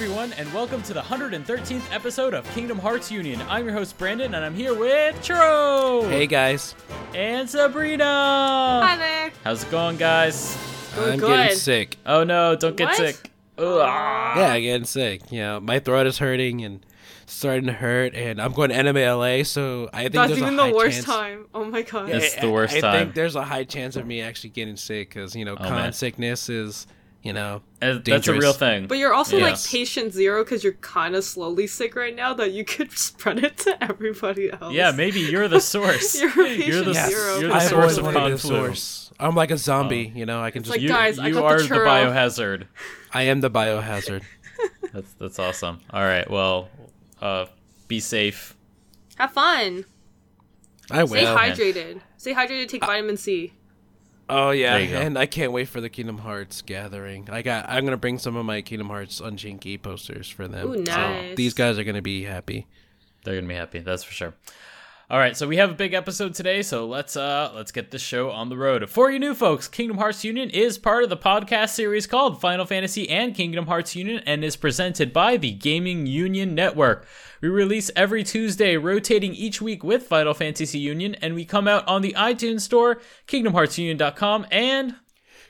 Hi, everyone, and welcome to the 113th episode of Kingdom Hearts Union. I'm your host, Brandon, and I'm here with Churro Hey guys, and Sabrina. Hi there. How's it going, guys? We're I'm good. getting sick. Oh no, don't get What? sick. Ugh. Yeah, I'm getting sick. You know, my throat is hurting and starting to hurt, and I'm going to Anime LA, so I think That's there's even a high the worst chance. time. Oh my god. Yeah, It's the worst I, time. think there's a high chance of me actually getting sick because you know, oh, con Oh, man. sickness is you know Uh, That's a real thing. But you're also Yes. like patient zero because you're kind of slowly sick right now that you could spread it to everybody else. yeah, maybe you're the source. You're a patient the, zero. You're the source of wanted to con be the source. I'm like a zombie, you know. I can just. like- You, Guys, I you got the are the, churro. biohazard. I am the biohazard. That's that's awesome. All right, well, uh, be safe. Have fun. I will Stay will. hydrated. Stay hydrated. Take vitamin C. Oh yeah, There you go. and I can't wait for the Kingdom Hearts gathering. I got. I'm gonna bring some of my Kingdom Hearts Unchained Key posters for them. Ooh, So nice. these guys are gonna be happy. They're gonna be happy, that's for sure. All right, so we have a big episode today, so let's uh let's get this show on the road. For you new folks, Kingdom Hearts Union is part of the podcast series called Final Fantasy and Kingdom Hearts Union and is presented by the Gaming Union Network. We release every Tuesday, rotating each week with Final Fantasy Union, and we come out on the iTunes Store, KingdomHeartsUnion.com, and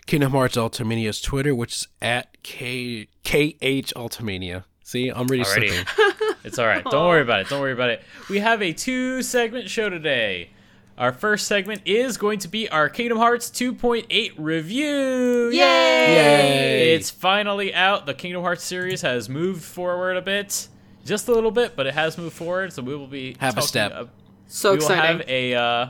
Kingdom Hearts Ultimania's Twitter, which is at K K H Ultimania. See, I'm really Alrighty. slipping. It's all right. Don't worry about it. Don't worry about it. We have a two segment show today. Our first segment is going to be our Kingdom Hearts 2.8 review. Yay! Yay! It's finally out. The Kingdom Hearts series has moved forward a bit. Just a little bit, but it has moved forward. So we will be Have a step. ab- So we will have a uh,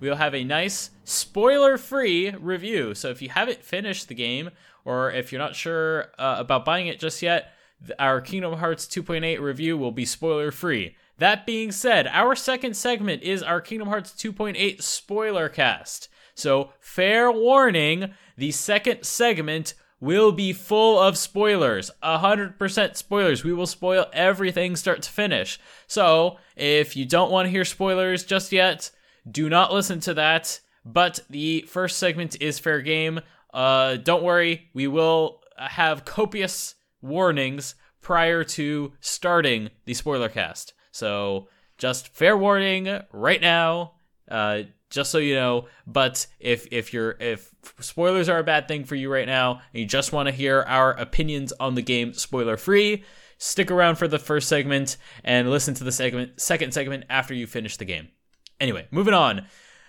we will have a nice spoiler-free review. So if you haven't finished the game, or if you're not sure uh, about buying it just yet, th- our Kingdom Hearts 2.8 review will be spoiler-free. That being said, our second segment is our Kingdom Hearts 2.8 spoiler cast. So fair warning, the second segment will be full of spoilers. 100% spoilers. We will spoil everything start to finish. So, if you don't want to hear spoilers just yet, do not listen to that. But the first segment is fair game. Uh, don't worry, we will have copious warnings prior to starting the spoiler cast. So, just fair warning right now. Uh, just so you know. But if if you're if spoilers are a bad thing for you right now, and you just want to hear our opinions on the game spoiler free, stick around for the first segment and listen to the segment second segment after you finish the game. Anyway, moving on.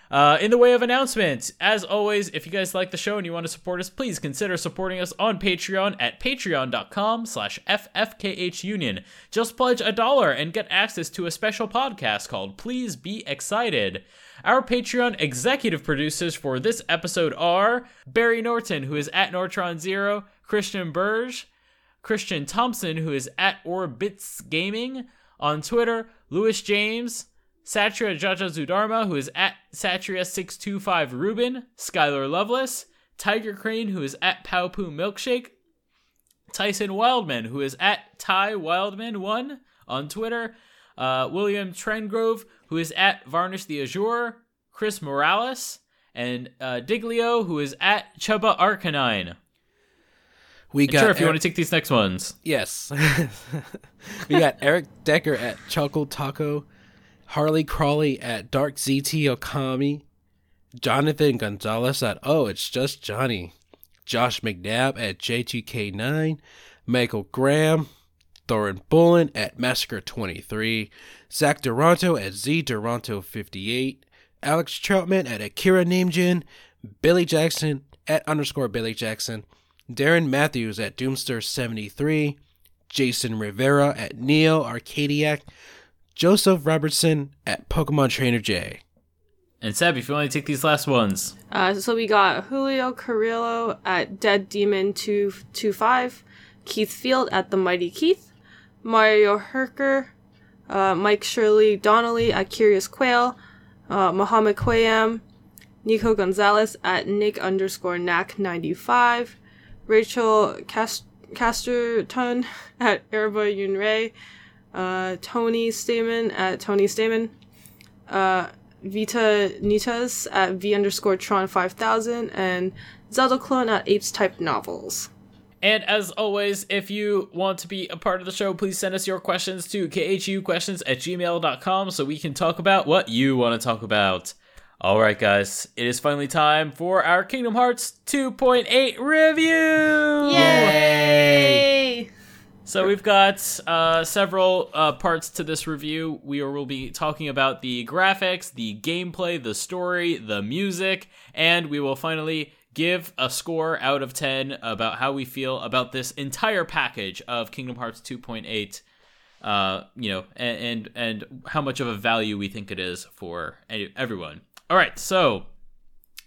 Uh, in the way of announcements, as always, if you guys like the show and you want to support us, please consider supporting us on Patreon at patreon.com slash ffkhunion. Just pledge a dollar and get access to a special podcast called Please Be Excited. Our Patreon executive producers for this episode are Barry Norton, who is at Nortron Zero, Christian Burge, Christian Thompson, who is at Orbits Gaming on Twitter, Lewis James, Satria Jaja Zudarma, who is at Satria625 Rubin, Skylar Lovelace, Tiger Crane, who is at Powpoo Milkshake, Tyson Wildman, who is at Ty Wildman1 on Twitter, uh, William Trengrove, who is at Varnish the Azure, Chris Morales, and uh, Diglio, who is at Chuba Arcanine. We And got sure, if you Eric- want to take these next ones. yes. we got Eric Decker at Choco Taco, Harley Crawley at Dark ZT Okami, Jonathan Gonzalez at Oh It's Just Johnny, Josh McNabb at JGK9, Michael Graham, Thorin Bullen at Massacre 23, Zach Duranto at Z Duranto 58, Alex Troutman at Akira Namejin, Billy Jackson at underscore Billy Jackson, Darren Matthews at Doomster 73, Jason Rivera at Neo Arcadiac, Joseph Robertson at Pokemon Trainer J. And Seb, if you want to take these last ones. Uh, so we got Julio Carrillo at Dead Demon 225, Keith Field at The Mighty Keith, Mario Herker, uh, Mike Shirley Donnelly at Curious Quail, uh, Mohammed Quayam, Nico Gonzalez at Nick underscore Knack 95, Rachel Cast- Casterton at Erba Yunrei, uh, Tony Stamen at Tony Stamen, uh, Vita Nitas at V underscore Tron 5000, and Zelda Clone at Apes Type Novels. And as always, if you want to be a part of the show, please send us your questions to khuquestions at gmail.com so we can talk about what you want to talk about. All right, guys, it is finally time for our Kingdom Hearts 2.8 review. Yay! So we've got uh, several uh, parts to this review. We will be talking about the graphics, the gameplay, the story, the music, and we will finally give a score out of 10 about how we feel about this entire package of Kingdom Hearts 2.8. Uh, you know, and, and and how much of a value we think it is for everyone. All right, so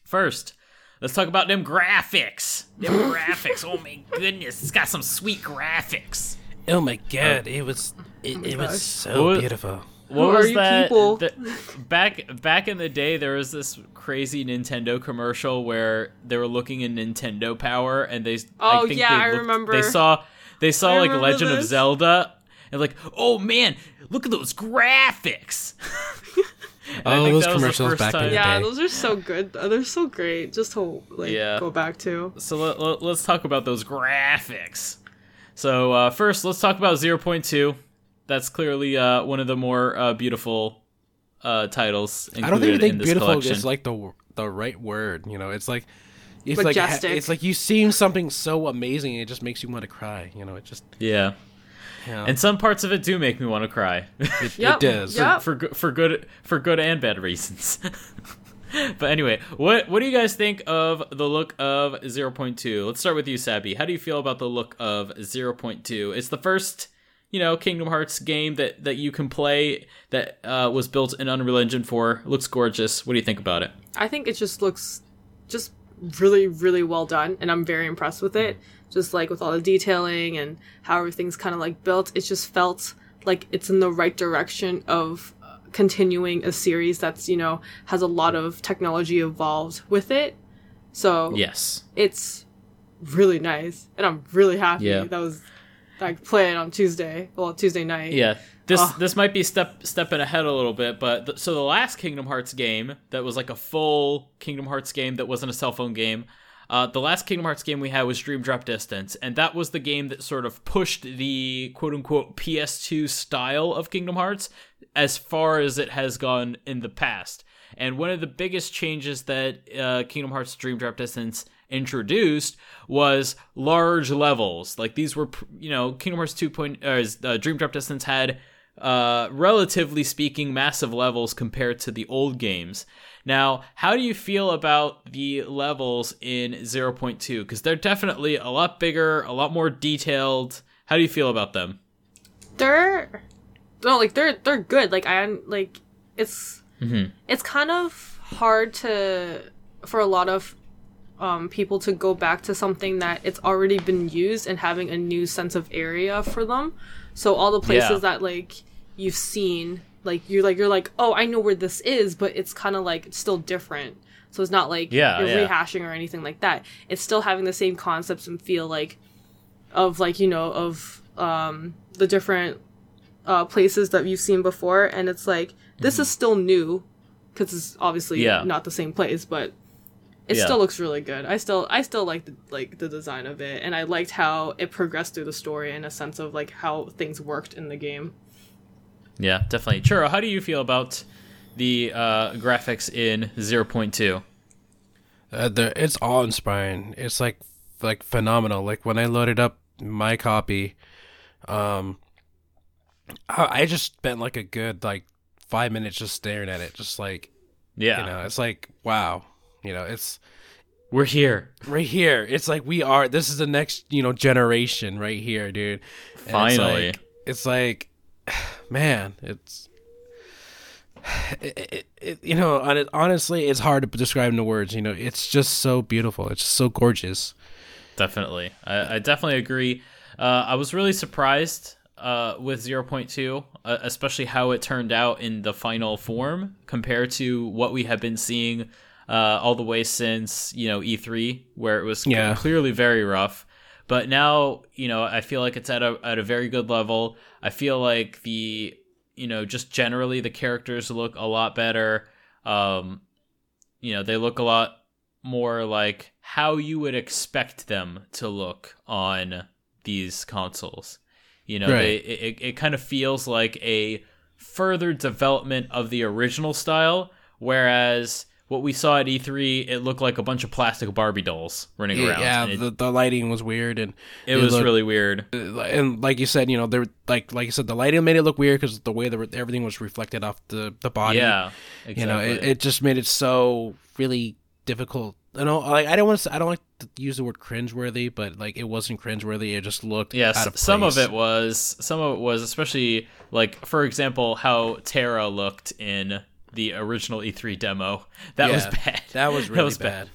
first, let's talk about them graphics. Them graphics. Oh my goodness, it's got some sweet graphics. Oh my god, it was it, it was so What- beautiful. What Who was are you that? people? that- back back in the day, there was this crazy Nintendo commercial where they were looking in Nintendo Power, and they. Oh, I think yeah, they I remember. They saw they saw I like remember Legend of. Zelda, and like, oh man, look at those graphics. And I Oh, think those that was the commercials first back in the Yeah, day. those are so good. They're so great. Just to like Yeah. go back to. So let, let, us talk about those graphics. So uh, first, let's talk about 0.2. That's clearly uh, one of the more uh, beautiful uh, titles included I don't even think this beautiful collection. is like the the right word. You know, it's like it's like Majestic. ha- it's like you seeing something so amazing, it just makes you want to cry. You know, it just yeah. Yeah, And some parts of it do make me want to cry, it, Yep, it does. yep. for good, for good, for good and bad reasons. but anyway, what what do you guys think of the look of 0.2? Let's start with you, Sabby. How do you feel about the look of 0.2? It's the first, you know, Kingdom Hearts game that that you can play that uh, was built in Unreal Engine 4. Looks gorgeous. What do you think about it? I think it just looks just really, really well done, and I'm very impressed with it. Just like with all the detailing and how everything's kind of like built, it just felt like it's in the right direction of uh, continuing a series that's you know has a lot of technology involved with it. So Yes. it's really nice, and I'm really happy Yeah. that was like playing on Tuesday, well Tuesday night. Yeah. This Ugh. this might be step stepping ahead a little bit, but th- so the last Kingdom Hearts game that was like a full Kingdom Hearts game that wasn't a cell phone game. Uh, the last Kingdom Hearts game we had was Dream Drop Distance, and that was the game that sort of pushed the quote unquote PS2 style of Kingdom Hearts as far as it has gone in the past. And one of the biggest changes that uh, Kingdom Hearts Dream Drop Distance introduced was large levels. Like these were, you know, Kingdom Hearts 2. Point, uh, uh, Dream Drop Distance had, uh, relatively speaking, massive levels compared to the old games. Now, how do you feel about the levels in 0.2? Because they're definitely a lot bigger, a lot more detailed. How do you feel about them? they're no like they're they're good like i like it's it's kind of hard to for a lot of um, people to go back to something that it's already been used and having a new sense of area for them so all the places Yeah. that like you've seen like you're like you're like oh i know where this is but it's kind of like still different so it's not like Yeah, you're yeah. rehashing or anything like that it's still having the same concepts and feel like of like you know of um the different uh places that you've seen before and it's like this is still new because it's obviously Mm-hmm. Yeah. not the same place but it Yeah. still looks really good i still i still like the like the design of it and i liked how it progressed through the story in a sense of like how things worked in the game Yeah, definitely. Churro, how do you feel about the uh, graphics in 0.2? Uh, it's awe inspiring. It's like like phenomenal. Like when I loaded up my copy, um, I, I just spent like a good like five minutes just staring at it, just like Yeah, you know, it's like wow, you know, it's we're here. right here. It's like we are. This is the next you know generation right here, dude. And it's Finally. like- it's like, man, it's. It, it, it, you know, hon- honestly, it's hard to describe in the words. You know, it's just so beautiful. It's just so gorgeous. Definitely. I, I definitely agree. Uh, I was really surprised uh, with 0.2, uh, especially how it turned out in the final form compared to what we have been seeing uh, all the way since, you know, E3, where it was Yeah. clearly very rough. But now, you know, I feel like it's at a, at a very good level. I feel like the, you know, just generally the characters look a lot better. Um, you know, they look a lot more like how you would expect them to look on these consoles. You know, Right. they, it, it kind of feels like a further development of the original style, whereas what we saw at E3, it looked like a bunch of plastic Barbie dolls running around. yeah, it, the, the lighting was weird and it was looked- really weird. Uh, and like you said, you know, there like like you said, the lighting made it look weird because the way that everything was reflected off the the body. Yeah, exactly. you know, it, it just made it so really difficult. You know, like I don't want to, I don't like to use the word cringeworthy, but like it wasn't cringeworthy. It just looked Yes, out of some of it was. Some of it was, especially like for example, how Terra looked in the original E3 demo. That was bad. That was really was bad.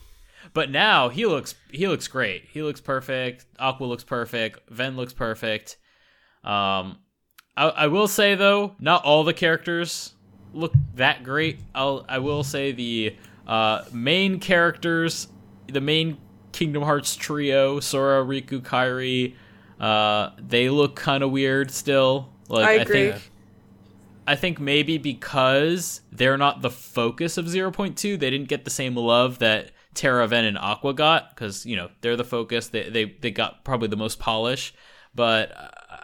But now he looks he looks great. He looks perfect. Aqua looks perfect. Ven looks perfect. Um, I, I will say though, not all the characters look that great. I'll I will say the uh, main characters, the main Kingdom Hearts trio, Sora, Riku, Kairi, uh, they look kind of weird still. Like I agree. think I think maybe because they're not the focus of 0.2, they didn't get the same love that Terra, Ven, and Aqua got because you know they're the focus. They they they got probably the most polish. But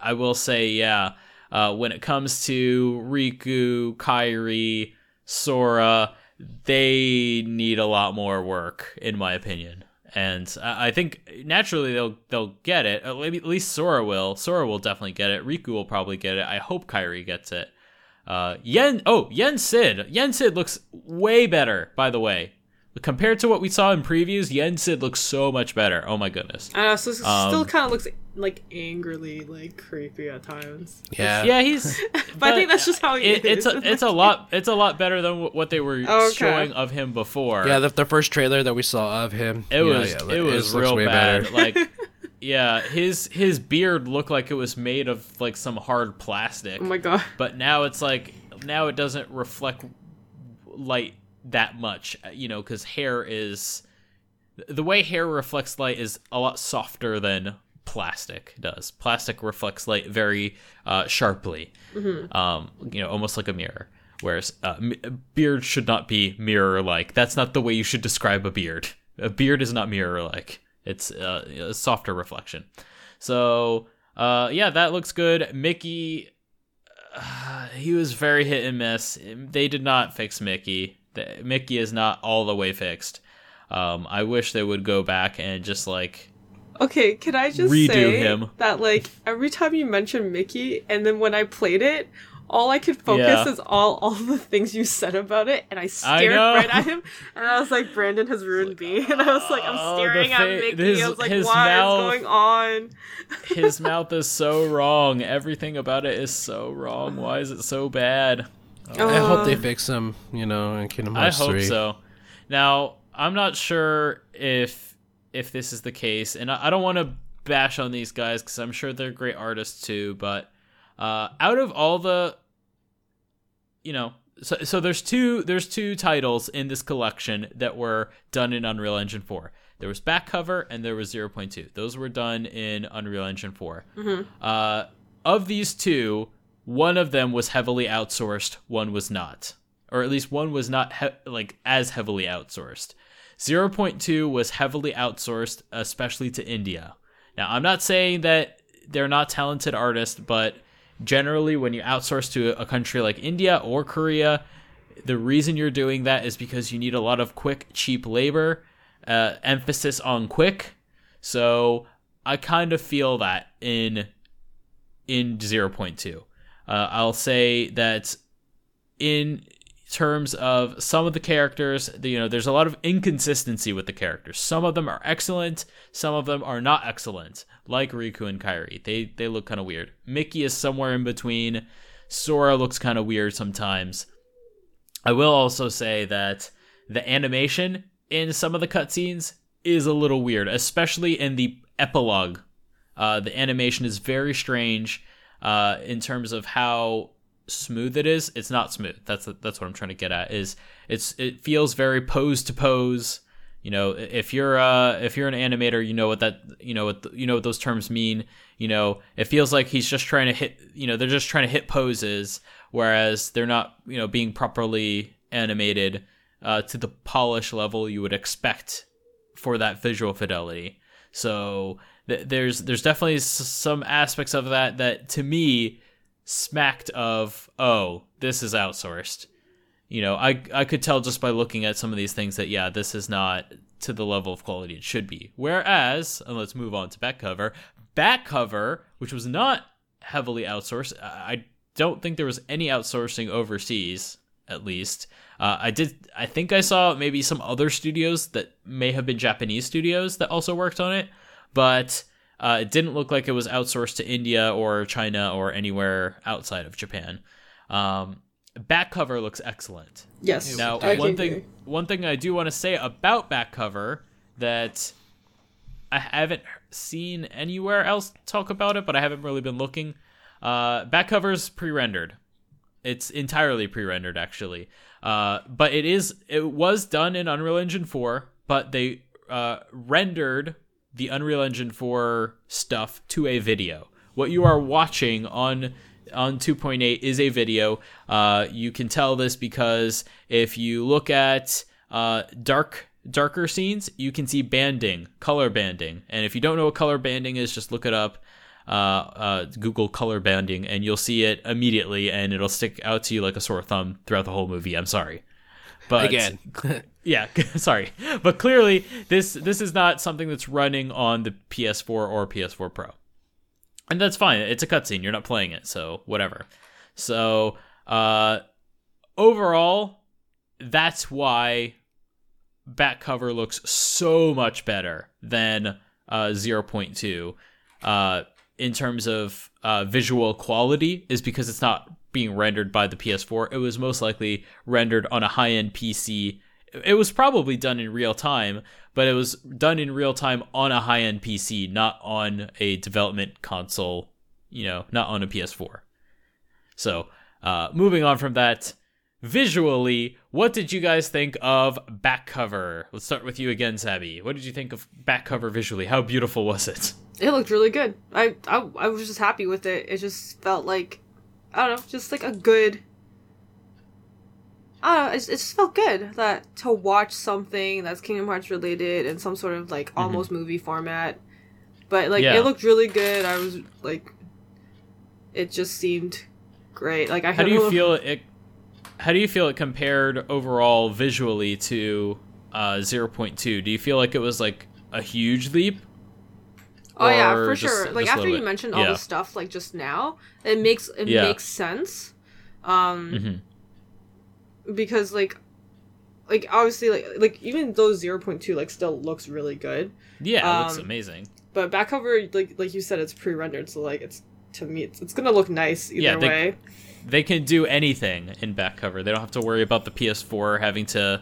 I will say, yeah, uh, when it comes to Riku, Kairi, Sora, they need a lot more work, in my opinion. And I think naturally they'll they'll get it. At least Sora will. Sora will definitely get it. Riku will probably get it. I hope Kairi gets it. Uh, Yen. Oh, Yen Sid. Yen Sid looks way better. By the way, compared to what we saw in previews, Yen Sid looks so much better. Oh my goodness. I know, so it Um, still kind of looks like angrily like creepy at times. Yeah, Yeah, he's. But, I think that's just how he it, is. it's a it's a lot it's a lot better than what they were Oh, okay. showing of him before. yeah. The, the first trailer that we saw of him, It yeah, was yeah, it was looks real bad. better. Like yeah, his his beard looked like it was made of like some hard plastic. oh my god. but now it's like now it doesn't reflect light that much, you know, cuz hair is the way hair reflects light is a lot softer than plastic does. Plastic reflects light very uh, sharply, um, you know, almost like a mirror. Whereas uh, m- beard should not be mirror-like. That's not the way you should describe a beard. A beard is not mirror-like. It's uh, a softer reflection. So uh, yeah, that looks good. Mickey, uh, he was very hit and miss. They did not fix Mickey. The- Mickey is not all the way fixed. Um, I wish they would go back and just like Okay, can I just Redo say him. that like every time you mention Mickey, and then when I played it, all I could focus Yeah. is all all the things you said about it, and I stared know. right at him, and I was like, Brandon has ruined me, and I was like, I'm Oh, the staring at fa- Mickey. his- I was like, his what is mouth. going on? his mouth is so wrong. Everything about it is so wrong. Why is it so bad? I hope they fix him. You know, in Kingdom I Hearts hope 3. so. Now, I'm not sure if if this is the case, and I, I don't want to bash on these guys because I'm sure they're great artists too. But uh, out of all the, you know, so so there's two there's two titles in this collection that were done in Unreal Engine 4. There was back cover and there was 0.2. Those were done in Unreal Engine 4. Uh, of these two, one of them was heavily outsourced, one was not. Or at least one was not he- like as heavily outsourced. 0.2 was heavily outsourced, especially to India. Now, I'm not saying that they're not talented artists, but generally, when you outsource to a country like India or Korea, the reason you're doing that is because you need a lot of quick, cheap labor, uh, emphasis on quick. So I kind of feel that in in 0.2. Uh, I'll say that in terms of some of the characters, you know, there's a lot of inconsistency with the characters. Some of them are excellent, some of them are not excellent, like Riku and Kairi. They they look kind of weird. Mickey is somewhere in between. Sora looks kind of weird sometimes. I will also say that the animation in some of the cutscenes is a little weird, especially in the epilogue. Uh, the animation is very strange uh, in terms of how smooth it is. It's not smooth. That's that's what I'm trying to get at. Is it's it feels very pose to pose. You know, if you're uh if you're an animator, you know what that you know what you know what those terms mean. You know, it feels like he's just trying to hit. You know, they're just trying to hit poses, whereas they're not you know being properly animated uh, to the polish level you would expect for that visual fidelity. So th- there's there's definitely s- some aspects of that that to me smacked of oh this is outsourced. You know, I I could tell just by looking at some of these things that yeah this is not to the level of quality it should be. Whereas, and let's move on to back cover. Back cover, which was not heavily outsourced. I don't think there was any outsourcing overseas, at least. Uh, I did. I think I saw maybe some other studios that may have been Japanese studios that also worked on it, but uh, it didn't look like it was outsourced to India or China or anywhere outside of Japan. Um, back cover looks excellent. Yes. Now, I one thing, agree. one thing I do want to say about back cover that I haven't seen anywhere else talk about it, but I haven't really been looking. Uh, back cover's pre-rendered. It's entirely pre-rendered, actually. Uh, but it is it was done in Unreal Engine 4, but they uh, rendered the Unreal Engine 4 stuff to a video. What you are watching on on 2.8 is a video. Uh, you can tell this because if you look at uh, dark darker scenes, you can see banding, color banding, and if you don't know what color banding is, just look it up. Uh, uh, Google color banding, and you'll see it immediately, and it'll stick out to you like a sore thumb throughout the whole movie. I'm sorry, but Again. yeah, sorry, but clearly this this is not something that's running on the PS4 or PS4 Pro, and that's fine. It's a cutscene. You're not playing it, so whatever. So uh, overall, that's why back cover looks so much better than uh, 0.2 uh, in terms of uh, visual quality is because it's not being rendered by the PS4. It was most likely rendered on a high end PC. It was probably done in real time, but it was done in real time on a high end PC, not on a development console, you know, not on a PS4. So, uh, moving on from that, visually, what did you guys think of back cover? Let's start with you again, Sabby. What did you think of back cover visually? How beautiful was it? It looked really good. I, I I was just happy with it. It just felt like I don't know, just like a good. Know, it, it just felt good that to watch something that's Kingdom Hearts related in some sort of like almost movie format, but like Yeah. it looked really good. I was like, it just seemed great. Like I How do you feel it? How do you feel it compared overall visually to uh, 0.2? Do you feel like it was like a huge leap? Oh yeah, for just- sure. Like after you bit? mentioned all Yeah. the stuff like just now, it makes it Yeah. makes sense. Um Mhm. Because like like obviously like like even though 0.2 like still looks really good, Yeah, it looks Um, amazing. but back cover like like you said it's pre-rendered so like it's to me it's, it's going to look nice either Yeah, they- way. They can do anything in back cover. They don't have to worry about the PS4 having to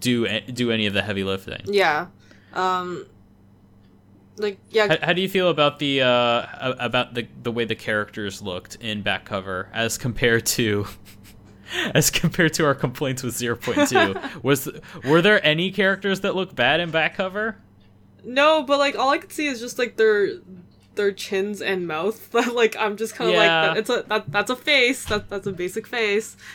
do do any of the heavy lifting. Yeah. Um like yeah, How, how do you feel about the uh, about the the way the characters looked in back cover as compared to as compared to our complaints with 0.2? Was were there any characters that look bad in back cover? no, but like all I could see is just like their their chins and mouth. like I'm just kind of Yeah. like that, it's a that, that's a face. That that's a basic face.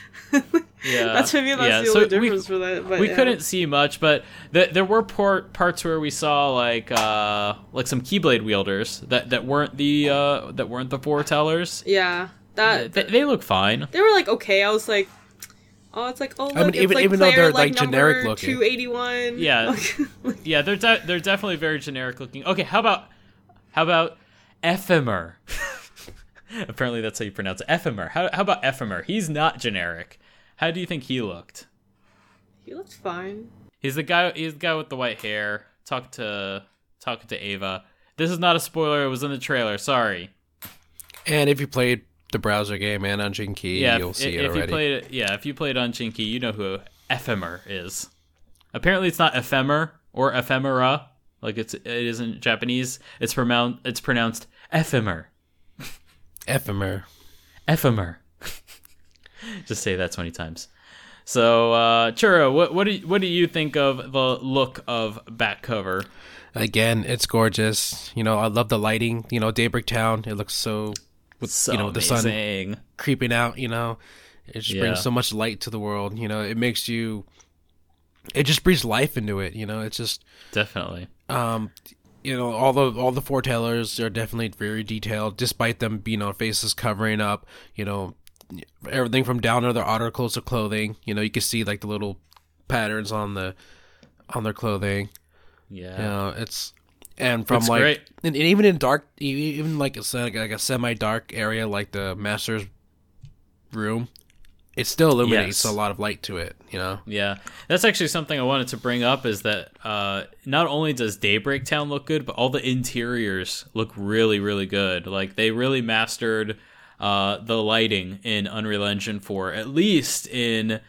Yeah. that's me. That's Yeah, the so only we- difference for that. But we yeah. couldn't see much, but th- there were por- parts where we saw like uh, like some keyblade wielders that, that weren't the uh, that weren't the foretellers. Yeah, that They, they look fine. they were like okay. I was like, oh, it's like oh, look, mean, it's even- like even though they're, like, generic number looking. Two eighty one. Yeah. Yeah, they're de- they're definitely very generic looking. Okay, how about how about Ephemer? Apparently that's how you pronounce it. Ephemer. How how about Ephemer? He's not generic. How do you think he looked? he looked fine. He's the guy. He's the guy with the white hair. Talk to talking to Ava. This is not a spoiler. It was in the trailer. Sorry. And if you played the browser game and on Key, Yeah, you'll if, see if it you already. played it, yeah, if you played on Chinky, you know who Ephemer is. Apparently, it's not ephemer or ephemera, like it's it is in Japanese. It's pronounced it's pronounced ephemer, Ephemer. ephemer. Just say that twenty times. So, uh, Churro, what what do you, what do you think of the look of back cover? Again, it's gorgeous. You know, I love the lighting. You know, Daybreak Town. It looks so with So you know the sun creeping out. You know, it just Yeah. brings so much light to the world. You know, it makes you it just breathes life into it. You know, it's just Definitely. um, you know, all the all the foretellers are definitely very detailed, despite them being on faces covering up. You know, everything from down to their articles of clothing. You know, you can see like the little patterns on the on their clothing. Yeah. You know, it's and from Looks like and, and even in dark, even like a like a semi dark area like the master's room, it still illuminates Yes. a lot of light to it. You know. Yeah, that's actually something I wanted to bring up is that uh, not only does Daybreak Town look good, but all the interiors look really, really good. Like they really mastered uh, the lighting in Unreal Engine 4, at least in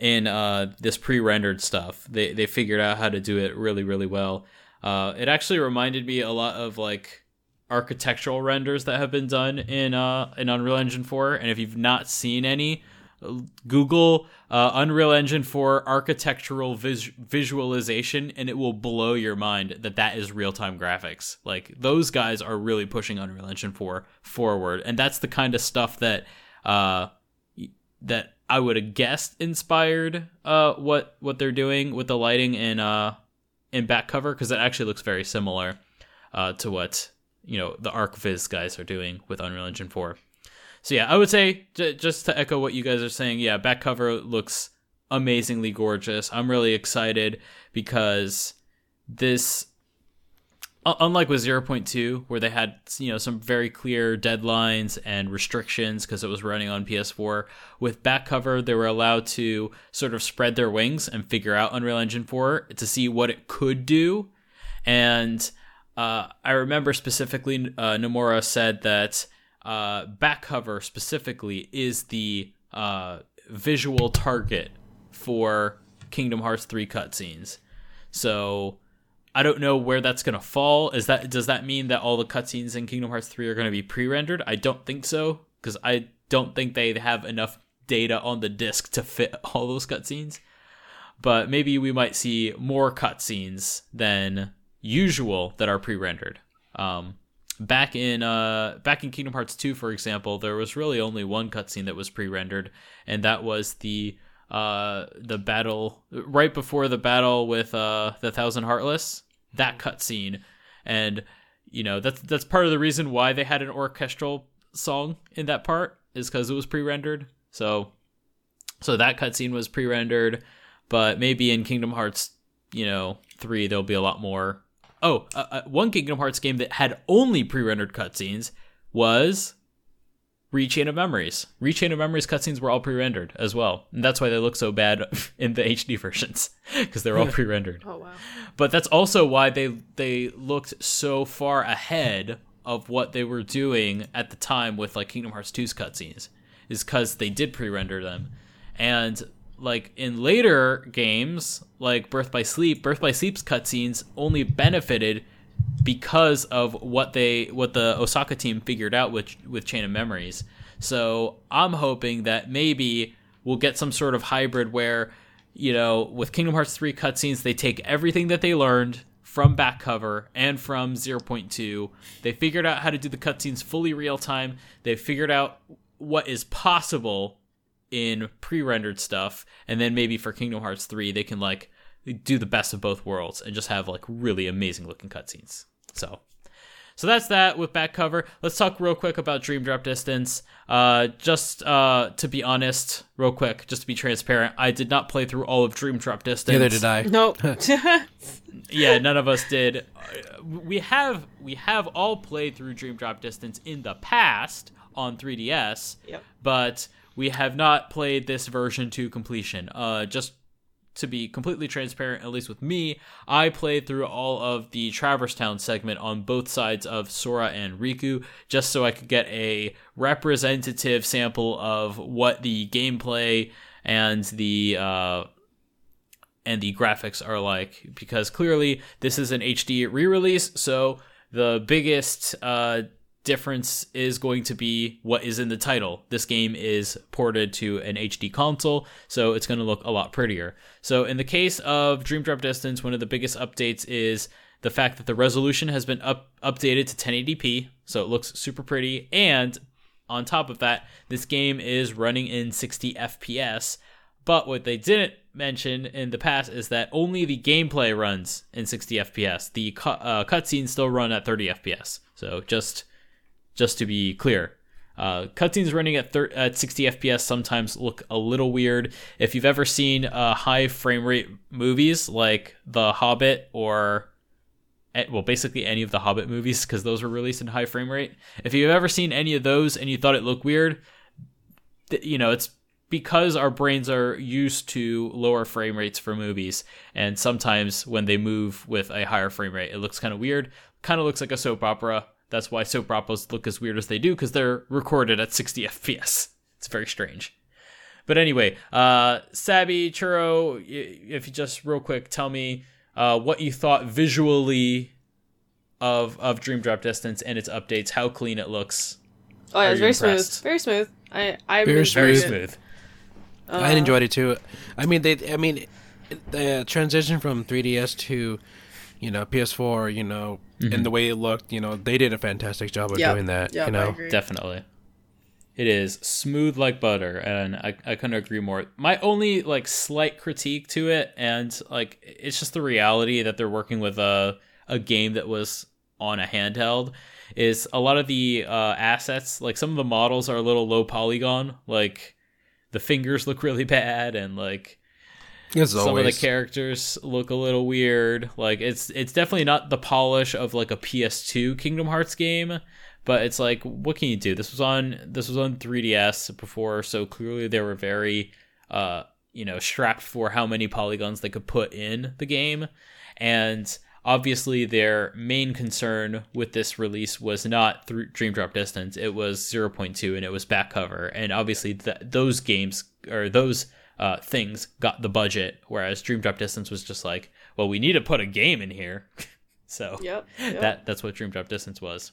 in uh, this pre-rendered stuff. They they figured out how to do it really, really well. Uh, it actually reminded me a lot of like architectural renders that have been done in uh, in Unreal Engine 4, and if you've not seen any, Google uh, Unreal Engine 4 architectural vis- visualization, and it will blow your mind that that is real time graphics. Like those guys are really pushing Unreal Engine 4 forward, and that's the kind of stuff that uh, that I would have guessed inspired uh, what what they're doing with the lighting in in back cover because it actually looks very similar uh, to what you know the ArchViz guys are doing with Unreal Engine 4. So yeah, I would say j- just to echo what you guys are saying, yeah, back cover looks amazingly gorgeous. I'm really excited because this unlike with 0.2 where they had you know some very clear deadlines and restrictions because it was running on PS4 with back cover they were allowed to sort of spread their wings and figure out Unreal Engine 4 to see what it could do and uh, I remember specifically uh, Nomura said that uh, back cover specifically is the uh, visual target for Kingdom Hearts 3 cutscenes. So I don't know where that's to fall. Is that does that mean that all the cutscenes in Kingdom Hearts 3 are to be pre-rendered? I don't think so because I don't think they have enough data on the disc to fit all those cutscenes. But maybe we might see more cutscenes than usual that are pre-rendered. Um, back in uh, back in Kingdom Hearts 2, for example, there was really only one cutscene that was pre-rendered, and that was the uh, the battle right before the battle with uh, the Thousand Heartless. That cutscene, and you know that's that's part of the reason why they had an orchestral song in that part is because it was pre-rendered. So so that cutscene was pre-rendered, but maybe in Kingdom Hearts, you know, three there'll be a lot more. Oh, uh, uh, one Kingdom Hearts game that had only pre-rendered cutscenes was Re:Chain of Memories. Re:Chain of Memories cutscenes were all pre-rendered as well, and that's why they look so bad in the HD versions because they're all pre-rendered. Oh wow. But that's also why they they looked so far ahead of what they were doing at the time with like Kingdom Hearts 2's cutscenes is because they did pre-render them, and like in later games like Birth by Sleep, Birth by Sleep's cutscenes only benefited because of what they what the Osaka team figured out with with Chain of Memories. So I'm hoping that maybe we'll get some sort of hybrid where, you know, with Kingdom Hearts 3 cutscenes, they take everything that they learned from back cover and from 0.2. They figured out how to do the cutscenes fully real time. They figured out what is possible in pre-rendered stuff and then maybe for Kingdom Hearts 3 they can like do the best of both worlds and just have like really amazing looking cutscenes. So so that's that with back cover. Let's talk real quick about Dream Drop Distance. Uh, just uh, to be honest, real quick, just to be transparent, I did not play through all of Dream Drop Distance. Neither did I. Nope. Yeah, none of us did. Uh, We have we have all played through Dream Drop Distance in the past on 3DS, Yep. but we have not played this version to completion. Uh, just to be completely transparent, at least with me, I played through all of the Traverse Town segment on both sides of Sora and Riku, just so I could get a representative sample of what the gameplay and the uh, and the graphics are like because clearly this is an HD re-release so the biggest uh, difference is going to be what is in the title this game is ported to an HD console so it's going to look a lot prettier so in the case of Dream Drop Distance one of the biggest updates is the fact that the resolution has been up updated to 1080p so it looks super pretty and on top of that this game is running in 60 fps But what they didn't mention in the past is that only the gameplay runs in 60 FPS. The cu- uh, cutscenes still run at 30 FPS. So just just to be clear, uh, cutscenes running at, thir- at 60 FPS sometimes look a little weird. If you've ever seen uh, high frame rate movies like The Hobbit or well, basically any of the Hobbit movies because those were released in high frame rate. If you've ever seen any of those and you thought it looked weird, th- you know it's because our brains are used to lower frame rates for movies, and sometimes when they move with a higher frame rate, it looks kind of weird. Kind of looks like a soap opera. That's why soap operas look as weird as they do because they're recorded at 60 FPS. It's very strange. But anyway, uh, Sabby Churro, if you just real quick tell me uh, what you thought visually of of Dream Drop Distance and its updates, how clean it looks. Oh yeah, Are it's very impressed? smooth. Very smooth. I I Very Very Smooth. smooth. I enjoyed it too. I mean, they. I mean, the transition from 3DS to, you know, PS4. You know, and the way it looked. You know, they did a fantastic job of Yep. doing that. Yep, you know, I agree. Definitely. It is smooth like butter, and I, I couldn't agree more. My only like slight critique to it, and like it's just the reality that they're working with a a game that was on a handheld, is a lot of the uh, assets, like some of the models are a little low polygon, like the fingers look really bad, and like as some of the characters look a little weird. Like it's it's definitely not the polish of like a PS2 Kingdom Hearts game, but it's like what can you do? This was on this was on 3DS before, so clearly they were very uh you know strapped for how many polygons they could put in the game, and obviously their main concern with this release was not th- Dream Drop Distance, it was 0.2 and it was back cover, and obviously th- those games or those uh, things got the budget, whereas Dream Drop Distance was just like, well, we need to put a game in here. so Yep. yep. that that's what Dream Drop Distance was.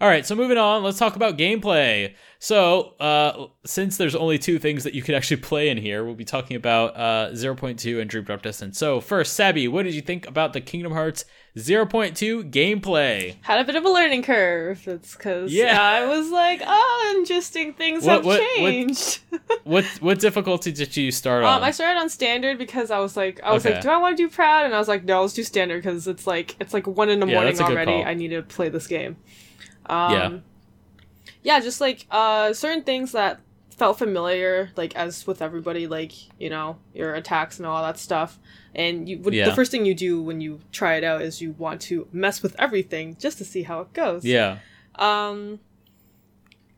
All right, so moving on, let's talk about gameplay. So, uh, since there's only two things that you could actually play in here, we'll be talking about uh, 0.2 and Dream Drop Distance. So, first, Sabby, what did you think about the Kingdom Hearts 0.2 gameplay? Had a bit of a learning curve. It's because Yeah. I was like, oh, interesting things What- have what- what- changed. What what difficulty did you start on? Um, I started on standard because I was like, I was Okay. like, do I want to do proud? And I was like, no, let's do standard because it's like it's like one in the Yeah, morning that's a good already. I need to play this game. Um, Yeah. yeah, just like uh, certain things that felt familiar, like as with everybody, like you know your attacks and all that stuff. And you, would, Yeah. the first thing you do when you try it out is you want to mess with everything just to see how it goes. yeah. Um.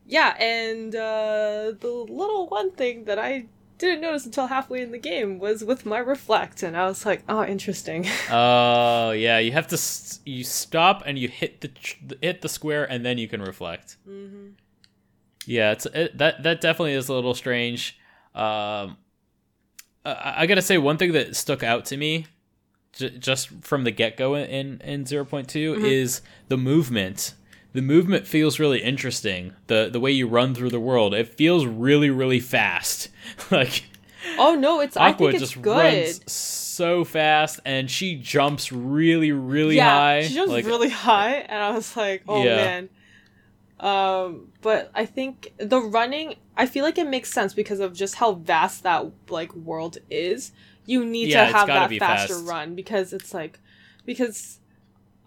Yeah, and uh, the little one thing that I didn't notice until halfway in the game was with my reflect, and I was like, "Oh, interesting." Oh, yeah. You have to s- you stop and you hit the tr- hit the square and then you can reflect. hmm Yeah, it's it, that that definitely is a little strange. Um, I, I gotta say one thing that stuck out to me, j- just from the get go in in zero is the movement. The movement feels really interesting. the The way you run through the world, it feels really really fast. like Oh no, it's I Aqua think it's just good. runs so fast, and she jumps really really yeah, high. she jumps like, really high, and I was like, "Oh Yeah. man." Um, but I think the running, I feel like it makes sense because of just how vast that like world is. You need Yeah, to have that faster fast. run because it's like, because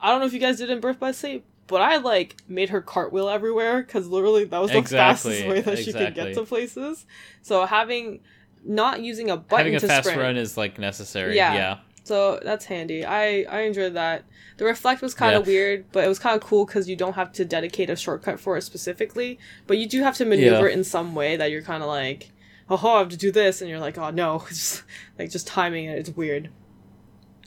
I don't know if you guys did in Birth by Sleep, but I like made her cartwheel everywhere because literally that was the Exactly, fastest way that she could get to places. So having not using a button having a to fast sprint, run is like necessary. Yeah. yeah. so that's handy. I I enjoyed that. The reflect was kind Yeah. of weird, but it was kind of cool because you don't have to dedicate a shortcut for it specifically, but you do have to maneuver Yeah. it in some way that you're kind of like, oh, I have to do this, and you're like, oh no, it's just, like just timing it. It's weird.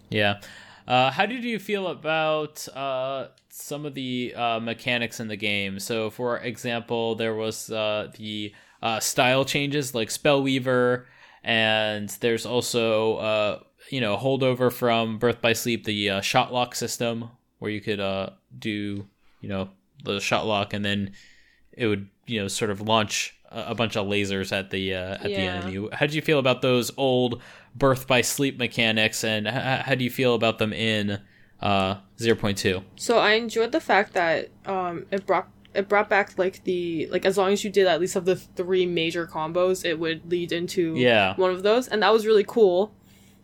Yeah. Uh, how did you feel about uh, some of the uh, mechanics in the game? So, for example, there was uh, the uh, style changes like Spellweaver, and there's also uh, you know holdover from Birth by Sleep, the uh, shot lock system, where you could uh, do you know the shot lock, and then it would you know sort of launch a, bunch of lasers at the uh, at the enemy. How did you feel about those old birth by sleep mechanics, and h- how do you feel about them in uh, 0.2? So I enjoyed the fact that um it brought it brought back like the like as long as you did at least of the three major combos, it would lead into Yeah. one of those, and that was really cool.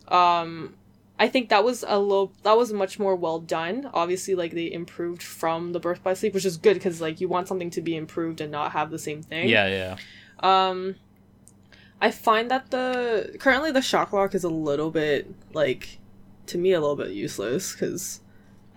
Um, I think that was a little that was much more well done. Obviously, like they improved from the Birth by Sleep, which is good because like you want something to be improved and not have the same thing. Yeah, yeah. Um, I find that the currently the shot lock is a little bit like to me a little bit useless because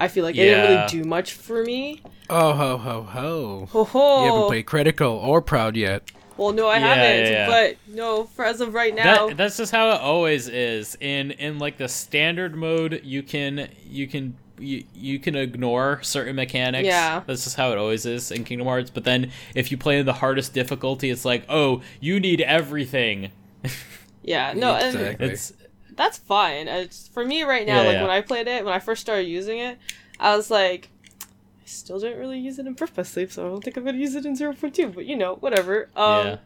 I feel like it didn't really do much for me. Oh ho ho ho! Ho ho! You haven't played critical or proud yet. well, no, I Yeah, haven't. yeah, yeah. But no, for as of right now, That, that's just how it always is. In in like the standard mode, you can you can you, you can ignore certain mechanics. Yeah. That's just how it always is in Kingdom Hearts. But then if you play in the hardest difficulty, it's like, oh, you need everything. yeah, no, Exactly. It's that's fine. It's, for me right now, Yeah, like yeah. when I played it, when I first started using it, I was like, I still didn't really use it in Birth by Sleep, so I don't think I'm gonna use it in 0.2. But you know, whatever. Um, yeah.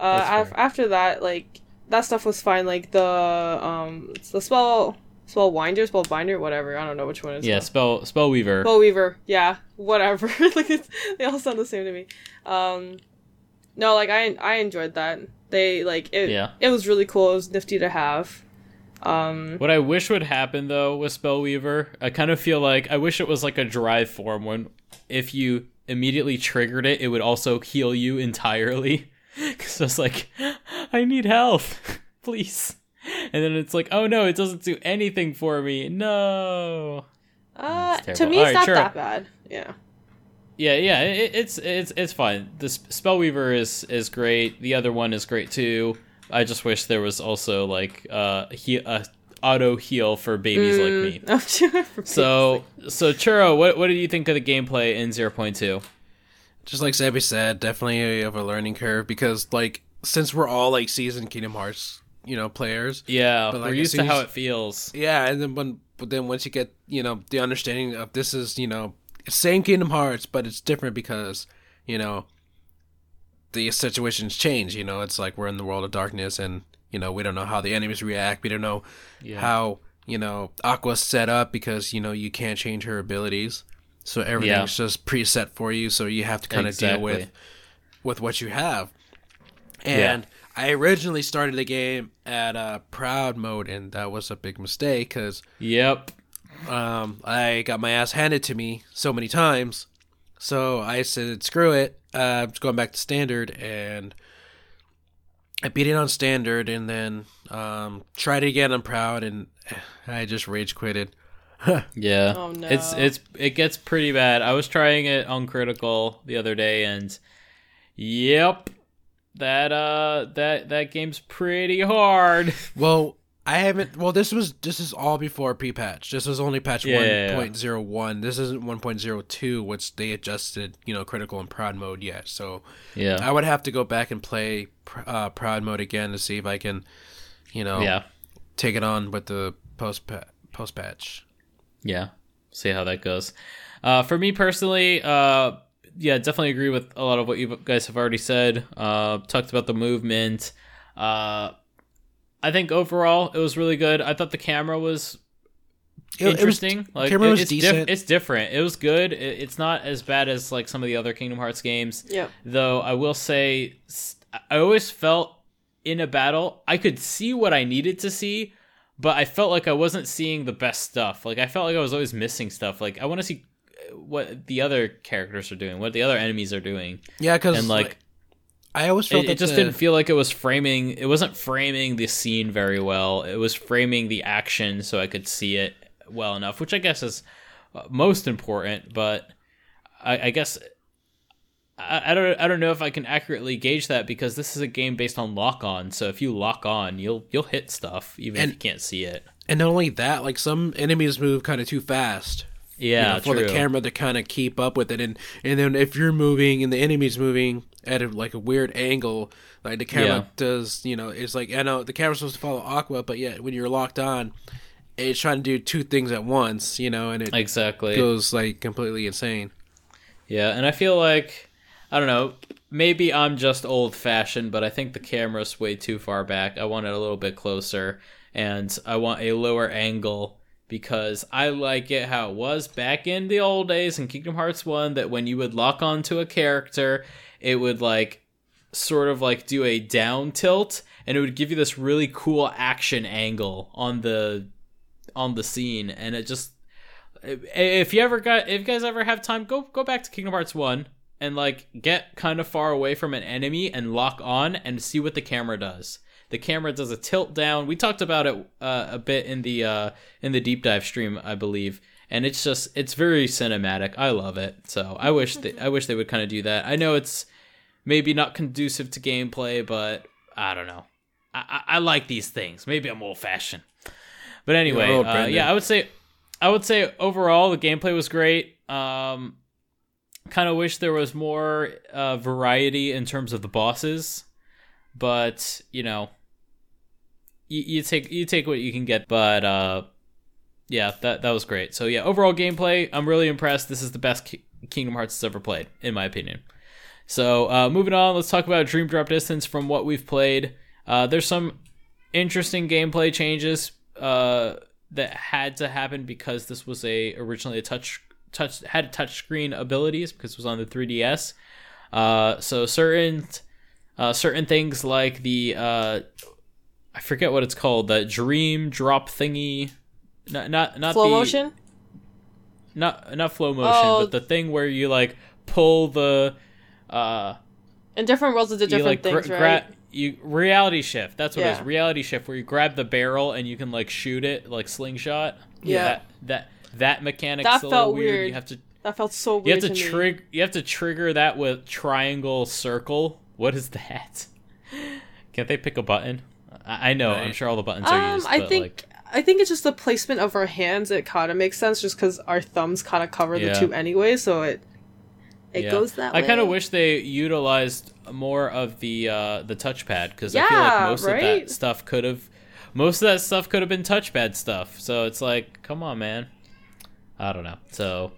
uh, af- after that, like that stuff was fine. Like the um, the spell spell winder, spell binder, whatever. I don't know which one it is. Yeah, spell spell weaver. Spell weaver. Yeah, whatever. like it's, they all sound the same to me. Um, no, like I I enjoyed that. They like it. Yeah. It was really cool. It was nifty to have. Um, What I wish would happen though with Spellweaver, I kind of feel like I wish it was like a drive form when if you immediately triggered it, it would also heal you entirely. Because I was like, I need health, please. And then it's like, oh no, it doesn't do anything for me. No. uh, to me, it's Alright, not sure. that bad. Yeah. Yeah, yeah, it, it's it's it's fine. The Spellweaver is is great. The other one is great too. I just wish there was also like uh he uh, auto heal for babies like me. Mm. So, so Churro, what what did you think of the gameplay in 0.2? Just like Sabby said, definitely of a learning curve because like since we're all like seasoned Kingdom Hearts, you know, players. Yeah, But, like, we're used to how it feels. Yeah, and then when but then once you get you know the understanding of this is you know same Kingdom Hearts, but it's different because you know the situations change. You know, it's like we're in the world of darkness, and you know we don't know how the enemies react. We don't know Yeah. how you know Aqua's set up because you know you can't change her abilities, so everything's just preset for you. So you have to kind of deal with with what you have. Yeah. And I originally started the game at uh, proud mode, and that was a big mistake because Yep. um, I got my ass handed to me so many times. So I said, "Screw it, uh, I'm just going back to standard," and I beat it on standard, and then um, tried it again on proud, and I just rage quitted. Yeah. Oh, no. It's it's it gets pretty bad. I was trying it on critical the other day and yep. That uh that that game's pretty hard. Well, I haven't. Well, this was this is all before pre-patch. This was only patch Yeah, one yeah, yeah. point zero one. This isn't one point zero two, which they adjusted, you know, critical and proud mode yet. So Yeah. I would have to go back and play uh, proud mode again to see if I can, you know, Yeah. take it on with the post post patch. Yeah. See how that goes. Uh, for me personally, uh, yeah, definitely agree with a lot of what you guys have already said. Uh, talked about the movement. Uh, I think overall it was really good. I thought the camera was It- it was- interesting. like camera it- was it's decent. it's different. It was good. It, it's not as bad as like some of the other Kingdom Hearts games. Yep. Though I will say, I always felt in a battle I could see what I needed to see, but I felt like I wasn't seeing the best stuff. Like I felt like I was always missing stuff. Like I want to see uh, what the other characters are doing, what the other enemies are doing, Yeah, because and like. I always felt It, that it just the- didn't feel like it was framing. It wasn't framing the scene very well. It was framing the action so I could see it well enough, which I guess is uh, most important. But I, I guess I, I don't. I don't know if I can accurately gauge that because this is a game based on lock on. So if you lock on, you'll you'll hit stuff even And- if you can't see it. and not only that, like some enemies move kind of too fast. You Yeah, know, for true. the camera to kind of keep up with it and and then if you're moving and the enemy's moving at a, like a weird angle like the camera Yeah. does you know it's like i know the camera's supposed to follow aqua but yet when you're locked on it's trying to do two things at once you know and it Exactly. goes like completely insane Yeah, and I feel like I don't know. Maybe I'm just old fashioned, but I think the camera's way too far back. I want it a little bit closer, and I want a lower angle because I like it how it was back in the old days in Kingdom Hearts 1 that when you would lock onto a character, it would like sort of like do a down tilt and it would give you this really cool action angle on the on the scene and it just if you ever got if you guys ever have time go go back to Kingdom Hearts 1 and like get kind of far away from an enemy and lock on and see what the camera does the camera does a tilt down. We talked about it uh, a bit in the uh, in the deep dive stream, I believe, and it's just it's very cinematic. I love it. So I wish they, I wish they would kind of do that. I know it's maybe not conducive to gameplay, but I don't know. I, I, I like these things. Maybe I'm old fashioned, but anyway, old, uh, yeah, I would say I would say overall the gameplay was great. Um, kind of wish there was more uh, variety in terms of the bosses, but you know, you, take you take what you can get. But uh, yeah, that that was great. So yeah, overall gameplay, I'm really impressed. This is the best Ki- Kingdom Hearts has ever played, in my opinion. So uh, moving on, let's talk about Dream Drop Distance from what we've played. Uh, there's some interesting gameplay changes uh, that had to happen because this was a originally a touch touch had touchscreen abilities because it was on the 3DS. Uh, so certain uh, certain things like the uh, I forget what it's called, the dream drop thingy. Not not not Flow the, motion? Not not flow motion, Oh. but the thing where you like pull the uh In different worlds, it's you different like things, gra- right? gra- you reality shift. That's what it Yeah. is. Reality shift where you grab the barrel and you can like shoot it like slingshot. Yeah. That that that mechanic's That a little felt weird. weird. You have to that felt so weird. you have to, to trigger you have to trigger that with triangle circle. What is that? Can't they pick a button? I, I know. I'm sure all the buttons are Um, used. I but, think like, I think it's just the placement of our hands. It kind of makes sense, just because our thumbs kind of cover Yeah. the two anyway, so it it yeah. goes that I way. I kind of wish they utilized more of the uh, the touchpad because I feel like Yeah, most of that stuff could have most of that stuff could have been touchpad stuff. So it's like, come on, man. I don't know. So,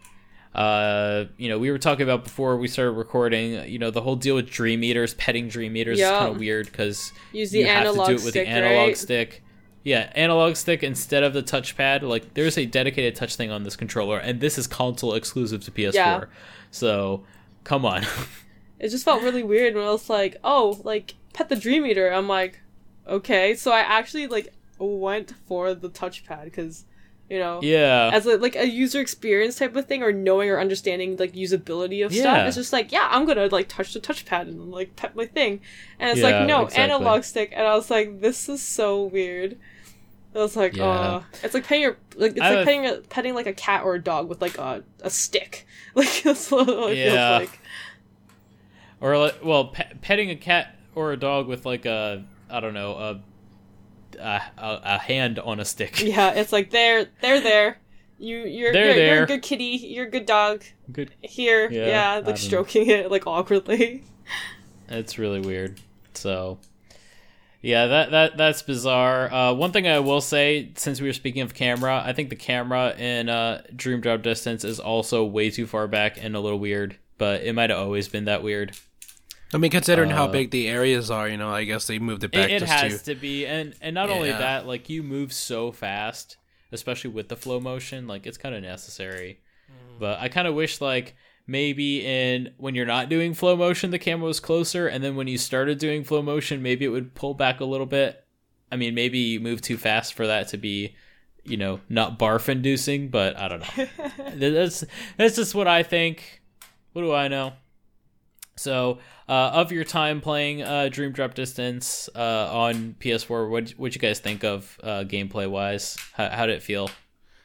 uh, you know, we were talking about before we started recording. You know, the whole deal with Dream Eaters, petting Dream Eaters, Yeah. is kind of weird because you have to do it with stick, the analog right? stick. Yeah, analog stick instead of the touchpad. Like, there's a dedicated touch thing on this controller, and this is console exclusive to PS4. Yeah. So, come on. It just felt really weird when I was like, oh, like pet the Dream Eater. I'm like, okay. So I actually like went for the touchpad because, you know, yeah. as a, like a user experience type of thing or knowing or understanding like usability of Yeah. stuff it's just like yeah i'm gonna like touch the touchpad and like pet my thing and it's Yeah, like no exactly. analog stick and i was like this is so weird I was like, Yeah. uh it's like petting your like it's I like petting a, petting like a cat or a dog with like a a stick. Like that's what it Yeah. feels like. or like, well, pe- petting a cat or a dog with like a I don't know a a, a, a hand on a stick. Yeah, it's like they're they're there. You you're you're, you're a good kitty. You're a good dog. Good. Here, Yeah, yeah, like stroking it like awkwardly. It's really weird. So, yeah, that that that's bizarre. Uh, one thing I will say, since we were speaking of camera, I think the camera in uh, Dream Drop Distance is also way too far back and a little weird. But it might have always been that weird. I mean, considering how Uh, big the areas are, you know, I guess they moved it It, back it just has to. to be, and and not only that, like you move so fast, especially with the flow motion, like it's kind of necessary. Mm. But I kind of wish like maybe in when you're not doing flow motion, the camera was closer, and then when you started doing flow motion, maybe it would pull back a little bit. I mean, maybe you move too fast for that to be, you know, not barf inducing, but I don't know. that's that's just what I think. What do I know? So, uh, of your time playing uh, Dream Drop Distance uh, on PS4, what what you guys think of uh, gameplay wise? How, how did it feel?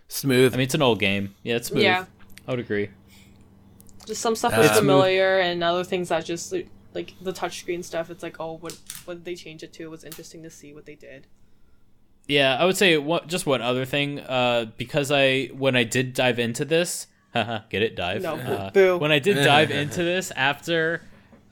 Smooth. I mean, it's an old game. Yeah, it's smooth. Yeah. I would agree. Just some stuff was Uh, familiar, and other things that just like the touchscreen stuff. It's like, oh, what what did they change it to? It was interesting to see what they did. Yeah, I would say what just one other thing. Uh, because I when I did dive into this, haha, get it dive. No, Uh, boo. When I did dive into this after,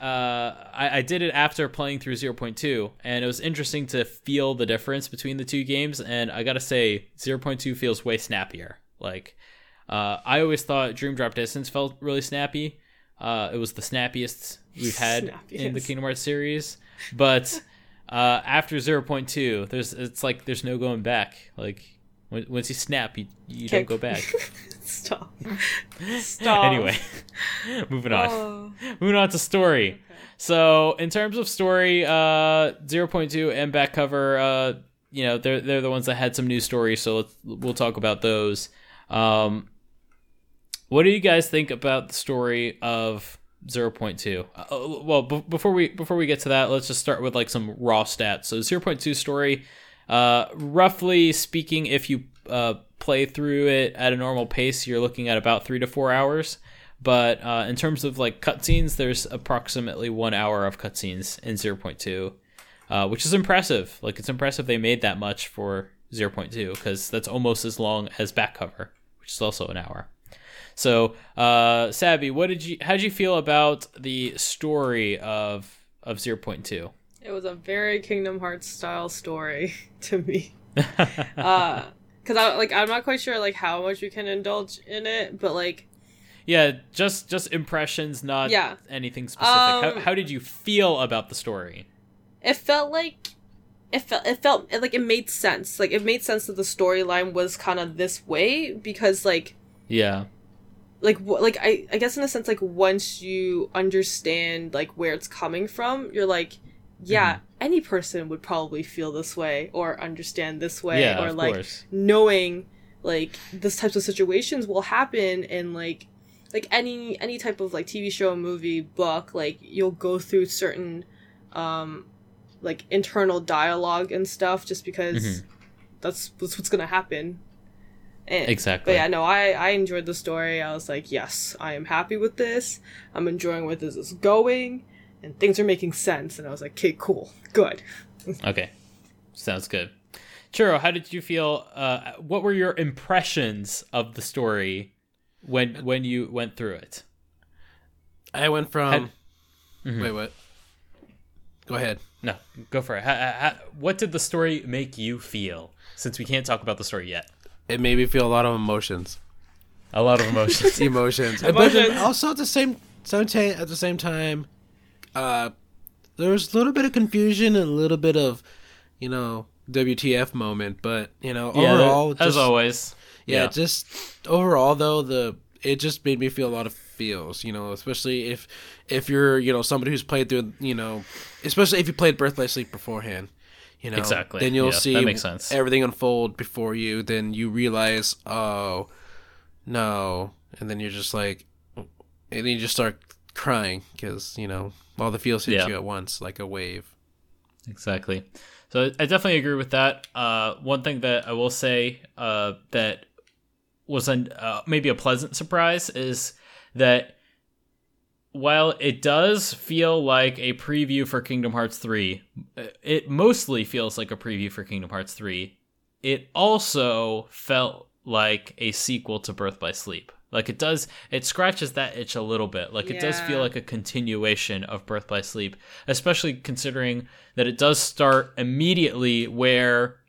uh, I, I did it after playing through 0.2, and it was interesting to feel the difference between the two games. And I gotta say, 0.2 feels way snappier. Like, uh, I always thought Dream Drop Distance felt really snappy. Uh, it was the snappiest we've had in the Kingdom Hearts series, but uh, after 0.2, there's it's like there's no going back. Like Once you snap, you you Can't- don't go back. Stop. Stop. anyway, moving on. Oh. Moving on to story. So in terms of story, uh, 0.2 and back cover, uh, you know, they're they're the ones that had some new stories. So let's we'll talk about those. Um, what do you guys think about the story of 0.2? Uh, well, b- before we before we get to that, let's just start with like some raw stats. So 0.2 story, uh, roughly speaking, if you uh, play through it at a normal pace, you're looking at about three to four hours. But uh, in terms of like cutscenes, there's approximately one hour of cutscenes in 0.2, uh, which is impressive. Like it's impressive they made that much for 0.2 because that's almost as long as back cover, which is also an hour. So, uh, Sabby, what did you? How did you feel about the story of of 0.2? It was a very Kingdom Hearts style story to me. Uh, cause I like I'm not quite sure like how much you can indulge in it, but like yeah, just just impressions, not Yeah. anything specific. how, Um, how did you feel about the story? it felt like it felt it felt it, like it made sense. Like it made sense that the storyline was kind of this way because like Yeah, like wh- like I I guess in a sense like once you understand like where it's coming from, you're like yeah, any person would probably feel this way or understand this way yeah, or like course. knowing like this types of situations will happen in like like any any type of like TV show, movie, book, like you'll go through certain um like internal dialogue and stuff just because Mhm. that's, that's what's gonna happen. And, Exactly. But yeah, no, I I enjoyed the story. I was like, yes, I am happy with this. I'm enjoying where this is going, and things are making sense. And I was like, okay, cool, good. Okay, sounds good. Churro, how did you feel? Uh, what were your impressions of the story when when you went through it? I went from. Had- Mhm. Wait, what? Go ahead. No, go for it. How, how, what did the story make you feel? Since we can't talk about the story yet, It made me feel a lot of emotions. a lot of emotions. Emotions. but also at the same, same ta- at the same time, uh, there was a little bit of confusion and a little bit of, you know, WTF moment. But you know, overall, yeah, as just- always. yeah, Yeah. just overall though the it just made me feel a lot of feels you know especially if if you're you know somebody who's played through you know especially if you played birth by sleep beforehand you know Exactly. then you'll Yeah, see that makes sense. everything unfold before you then you realize oh no and then you're just like and then you just start crying because you know all the feels hit Yeah. you at once like a wave Exactly. So I definitely agree with that. Uh, one thing that I will say uh, that was an, uh, maybe a pleasant surprise is that while it does feel like a preview for Kingdom Hearts 3, it mostly feels like a preview for Kingdom Hearts 3. It also felt like a sequel to Birth by Sleep. Like it does, it scratches that itch a little bit. Like it does feel like a continuation of Birth by Sleep, especially considering that it does start immediately where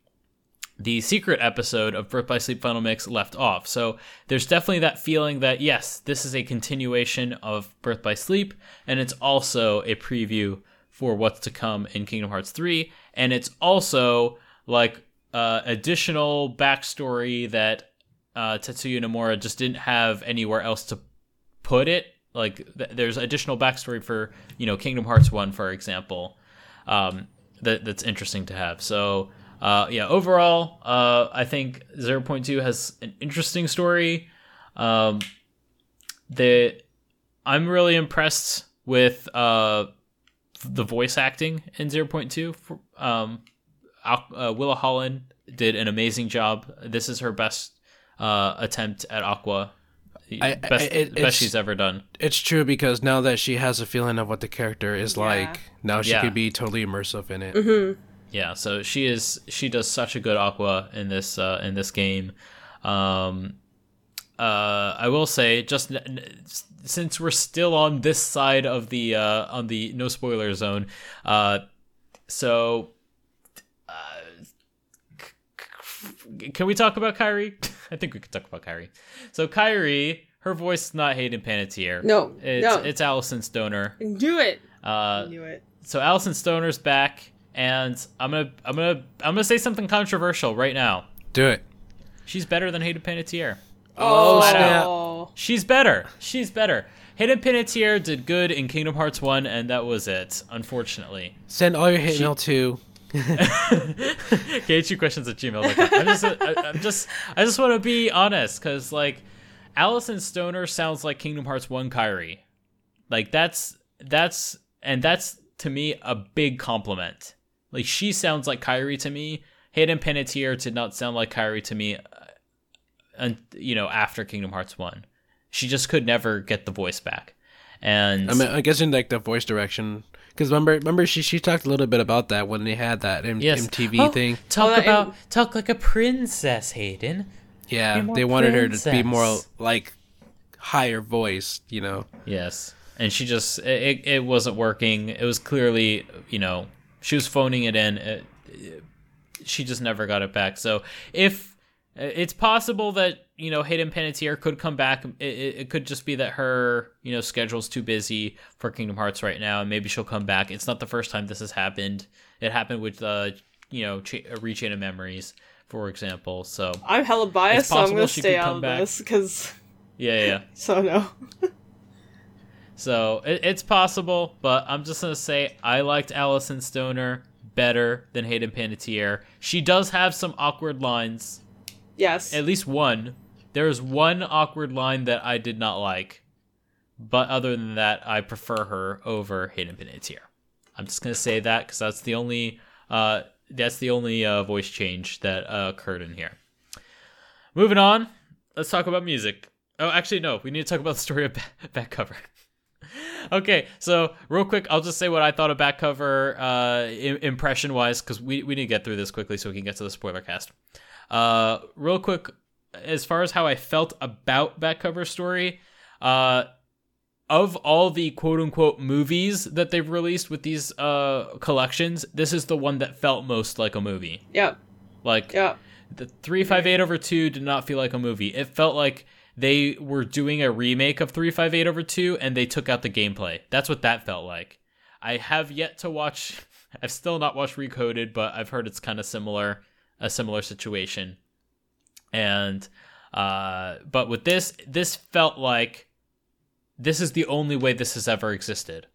the secret episode of Birth by Sleep Final Mix left off. So there's definitely that feeling that yes, this is a continuation of Birth by Sleep, and it's also a preview for what's to come in Kingdom Hearts 3, and it's also like uh, additional backstory that uh, Tetsuya Nomura just didn't have anywhere else to put it. Like th- there's additional backstory for you know Kingdom Hearts 1, for example, um, that that's interesting to have. So uh, yeah, overall, uh, I think 0.2 has an interesting story. Um, the I'm really impressed with uh, the voice acting in 0.2. For- Um, Al- uh, Willa Holland did an amazing job. This is her best uh, attempt at Aqua. I- best, I- it- best she's ever done. it's true because now that she has a feeling of what the character is Yeah. like now she Yeah. could be totally immersive in it Mm-hmm. Yeah, so she is she does such a good Aqua in this uh, in this game. Um, uh, I will say just n- n- since we're still on this side of the uh, on the no spoiler zone, uh, so uh, c- c- can we talk about Kairi? I think we could talk about Kairi. So Kairi, her voice is not Hayden Panettiere. No, it's no. it's Alyson Stoner. Knew it. Uh, Knew it. so Alyson Stoner's back, and I'm gonna I'm gonna I'm gonna say something controversial right now. do it She's better than Hayden Panettiere. Oh, Flat snap. Oh. She's better. She's better. Hayden Panettiere did good in Kingdom Hearts 1, and that was it, unfortunately. Send all your hate mail to. KHU questions at gmail.com. I'm just, I, I'm just, I just want to be honest, because, like, Alyson Stoner sounds like Kingdom Hearts 1 Kairi. Like, that's, that's, and that's, to me, a big compliment. Like, she sounds like Kairi to me. Hayden Panettiere did not sound like Kairi to me, uh, and, you know, after Kingdom Hearts 1. She just could never get the voice back. And I mean, I guess in like the voice direction. Because remember, remember she she talked a little bit about that when they had that M- Yes. MTV Oh, thing. Talk Well, about and- talk like a princess, Hayden. Yeah, they wanted her to be more like higher voice. You know. Yes, and she just it, it wasn't working. It was clearly you know she was phoning it in. It, it- she just never got it back. So if it's possible that you know Hayden Panettiere could come back, it, it, it could just be that her you know schedule's too busy for Kingdom Hearts right now, and maybe she'll come back. It's not the first time this has happened. It happened with uh you know Ch- Re:Chain of Memories, for example. So I'm hella biased, so I'm gonna she stay out of back. this because yeah, yeah. yeah. so no. So it, it's possible, but I'm just gonna say I liked Alyson Stoner better than Hayden Panettiere. She does have some awkward lines, Yes. at least one. There is one awkward line that I did not like, but other than that, I prefer her over Hayden Panettiere. I'm just gonna say that because that's the only uh, that's the only uh, voice change that uh, occurred in here. Moving on, let's talk about music. Oh, actually, no, we need to talk about the story of back, cover. okay, so real quick, I'll just say what I thought of back cover uh, impression wise, because we, we need to get through this quickly so we can get to the spoiler cast. Uh, real quick, as far as how I felt about back cover story, uh, of all the quote unquote movies that they've released with these uh, collections, this is the one that felt most like a movie. Yep. Like, Yep. the 358 over 2 did not feel like a movie. It felt like they were doing a remake of 358 over 2 and they took out the gameplay. That's what that felt like. I have yet to watch I've still not watched Recoded, but I've heard it's kind of similar a similar situation. And uh but with this this felt like this is the only way this has ever existed.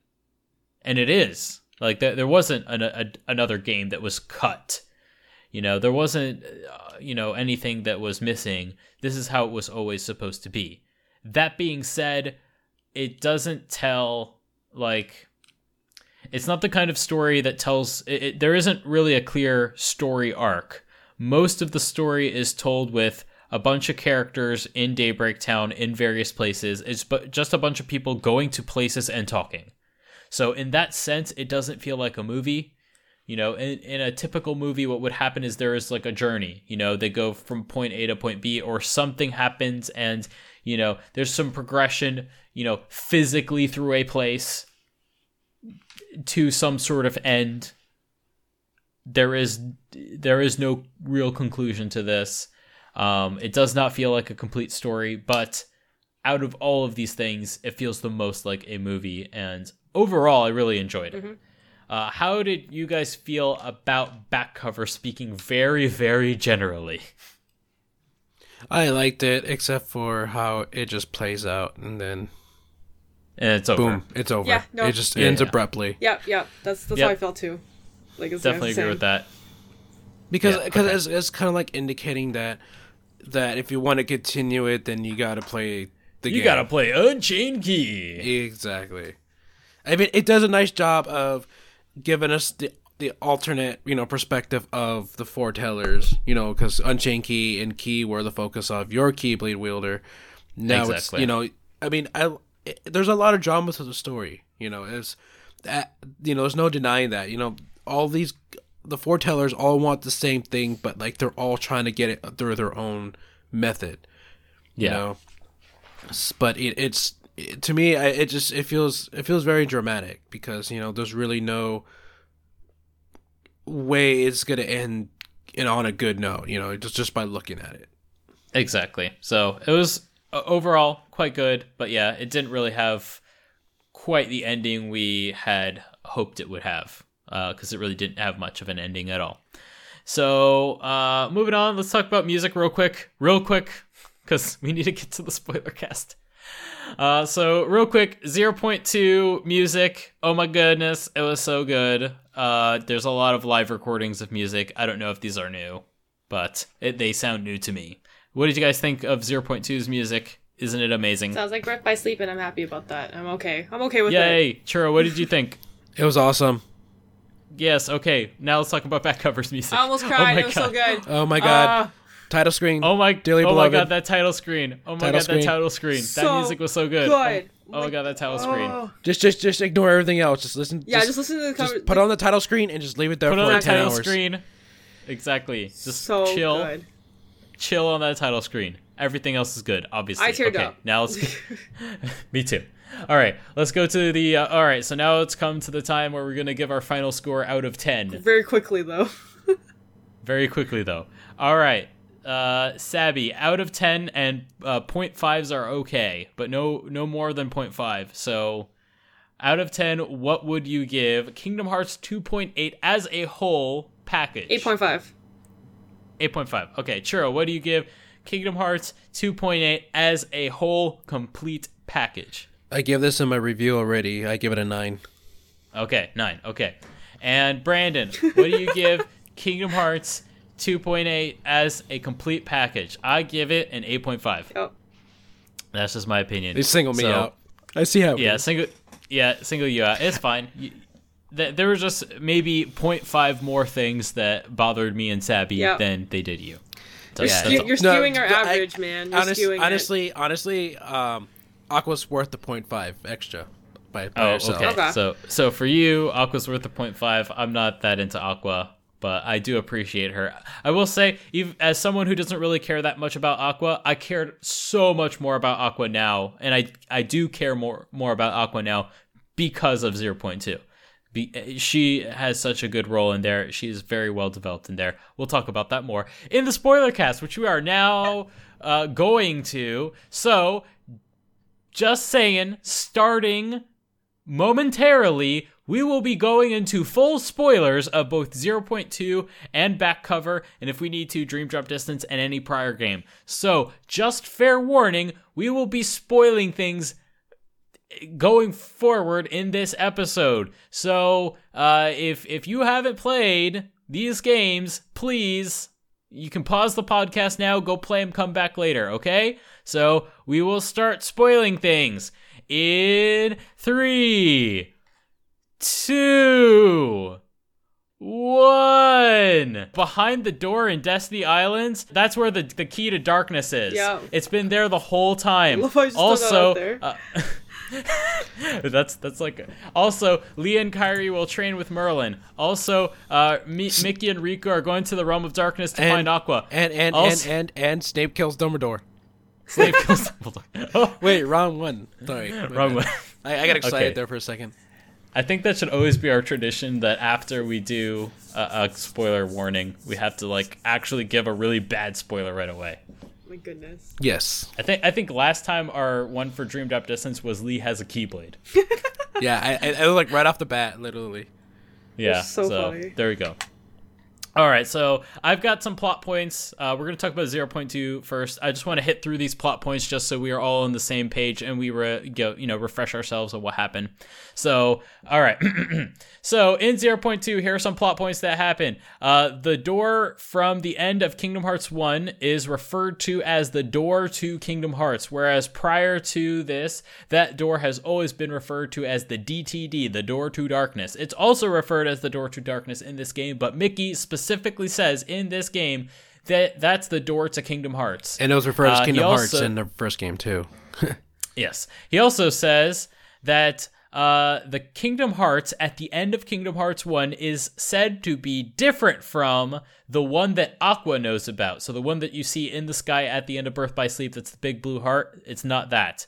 And it is. Like there, there wasn't an, a, another game that was cut. You know, there wasn't, uh, you know, anything that was missing. This is how it was always supposed to be. That being said, it doesn't tell, like, it's not the kind of story that tells, it, it, there isn't really a clear story arc. Most of the story is told with a bunch of characters in Daybreak Town in various places. It's just a bunch of people going to places and talking. So, in that sense, it doesn't feel like a movie you know in, in a typical movie what would happen is there is like a journey you know they go from point a to point b or something happens and you know there's some progression you know physically through a place to some sort of end there is there is no real conclusion to this um it does not feel like a complete story but out of all of these things it feels the most like a movie and overall i really enjoyed it uh, how did you guys feel about back cover speaking very, very generally? I liked it, except for how it just plays out and then And it's over. boom, it's over. Yeah, no. It just Yeah, ends yeah. abruptly. Yep. Yep. That's that's Yep. how I felt too. Like it's Definitely agree with that. because Yeah, because okay. it's, it's kind of like indicating that that if you want to continue it, then you got to play the You game. gotta play Unchained Key. exactly. I mean, it does a nice job of giving us the the alternate, you know, perspective of the foretellers. You know, because Unchained Key and Key were the focus of your Keyblade wielder. Now Exactly. it's you know, I mean, I it, there's a lot of drama to the story. You know, it's that you know, there's no denying that. You know, all these the foretellers all want the same thing, but like they're all trying to get it through their own method. You Yeah. know, but it, it's it, to me, I, it just it feels it feels very dramatic because you know there's really no way it's gonna end in on a good note. You know, just just by looking at it. Exactly. So it was uh, overall quite good, but yeah, it didn't really have quite the ending we had hoped it would have because it really didn't have much of an ending at all. So, uh, moving on, let's talk about music real quick, real quick, because we need to get to the spoiler cast. Uh, so real quick, 0.2 music. Oh my goodness, it was so good. Uh, there's a lot of live recordings of music. I don't know if these are new, but it, they sound new to me. What did you guys think of 0.2's music? Isn't it amazing? Sounds like Birth by Sleep, and I'm happy about that. I'm okay. I'm okay with it. Yay, Churro, what did you think? It was awesome. Yes, okay. Now let's talk about back covers music. I almost Oh cried. my it was so good. Oh my god. Uh, Title screen. Oh my, Dearly oh my god, that title screen. Oh my Title god, screen. that title screen. that music was so good. good. Oh, oh my god, that title screen. oh. Just just just ignore everything else. Just listen. Yeah, just, listen to the just cover. put on the title screen and just leave it there Put for on like that ten title hours. screen. Exactly. Just so chill. good. chill on that title screen. Everything else is good, obviously. I teared okay, up. Now let's. Me too. All right, let's go to the. Uh, all right, so now it's come to the time where we're gonna give our final score out of ten. Very quickly though. Very quickly though. All right, uh, Sabby, out of ten, and uh, point fives are okay, but no, no more than point five. So, out of ten, what would you give Kingdom Hearts two point eight as a whole package? Eight point five. 8.5. Okay, Churro, what do you give Kingdom Hearts 2.8 as a whole complete package? I give this in my review already. I give it a nine. Okay, 9. Okay. And Brandon, what do you give Kingdom Hearts 2.8 as a complete package? I give it an 8.5. Oh, That's just my opinion. They single me So, out. I see how. it Yeah, is. single yeah, single you out. It's fine. You, th- there were just maybe 0.5 more things that bothered me and Sabby Yeah. than they did you. So, you're, that's skew- you're No, skewing our I- average, man. You're Honest, skewing it. honestly, honestly, um, Aqua's worth the point five extra by, by Oh, herself. okay. Okay. So, so for you, Aqua's worth the point five. I'm not that into Aqua, but I do appreciate her. I will say, even as someone who doesn't really care that much about Aqua, I cared so much more about Aqua now, and I I do care more more about Aqua now because of 0.2. Be, she has such a good role in there. She is very well developed in there. We'll talk about that more in the spoiler cast, which we are now uh, going to. So, just saying, starting momentarily, we will be going into full spoilers of both 0.2 and back cover, and if we need to, Dream Drop Distance and any prior game. So, just fair warning, we will be spoiling things going forward in this episode. So, uh, if if you haven't played these games, please you can pause the podcast now, go play them, come back later, okay? So, we will start spoiling things in three, two, one. Behind the door in Destiny Islands, that's where the, the key to darkness is. Yeah. It's been there the whole time. love how you still got also, uh, that's that's like also Lea and Kairi will train with Merlin. Also, uh, Mi- Mickey and Riku are going to the realm of darkness to And- find Aqua. And and, Also- and and and Snape kills Dumbledore. Snape kills Dumbledore. Oh, Wait, wrong one. Sorry, wrong bad. one. I, I got excited Okay. there for a second. I think that should always be our tradition that after we do a, a spoiler warning, we have to like actually give a really bad spoiler right away. My goodness. Yes. I think I think last time our one for Dream Drop Distance was Lea has a Keyblade. Yeah, I, I, I was like right off the bat, literally. Yeah. so funny. there we go. All right, so I've got some plot points. Uh, we're going to talk about 0.2 first. I just want to hit through these plot points just so we are all on the same page and we re- go, you know, refresh ourselves on what happened. So, all right. so in 0.2, here are some plot points that happen. Uh, the door from the end of Kingdom Hearts 1 is referred to as the door to Kingdom Hearts, whereas prior to this, that door has always been referred to as the DTD, the door to darkness. It's also referred as the door to darkness in this game, but Mickey specifically says in this game that that's the door to Kingdom Hearts. And it was referred Uh, as he Kingdom Hearts also- in the first game too. Yes. He also says that uh, the Kingdom Hearts at the end of Kingdom Hearts 1 is said to be different from the one that Aqua knows about. So the one that you see in the sky at the end of Birth by Sleep, that's the big blue heart, it's not that.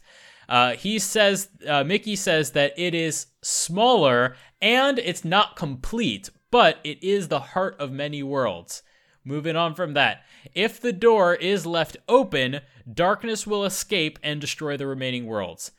Uh, he says, uh, Mickey says that it is smaller and it's not complete, but it is the heart of many worlds. Moving on from that, if the door is left open, darkness will escape and destroy the remaining worlds.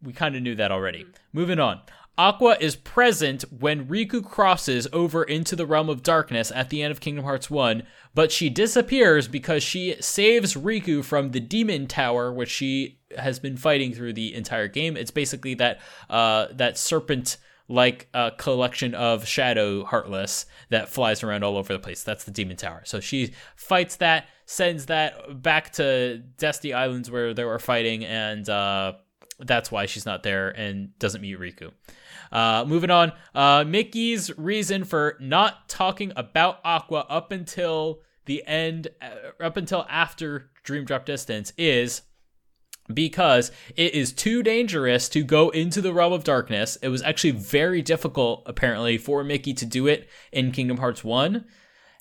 We kind of knew that already. Moving on. Aqua is present when Riku crosses over into the realm of darkness at the end of Kingdom Hearts 1, but she disappears because she saves Riku from the demon tower, which she has been fighting through the entire game. It's basically that uh, that serpent like a collection of shadow heartless that flies around all over the place. That's the demon tower. So she fights that, sends that back to Destiny Islands where they were fighting, and uh, that's why she's not there and doesn't meet Riku. Uh, moving on, uh, Mickey's reason for not talking about Aqua up until the end, uh, up until after Dream Drop Distance is because it is too dangerous to go into the realm of darkness. It was actually very difficult, apparently, for Mickey to do it in Kingdom Hearts 1.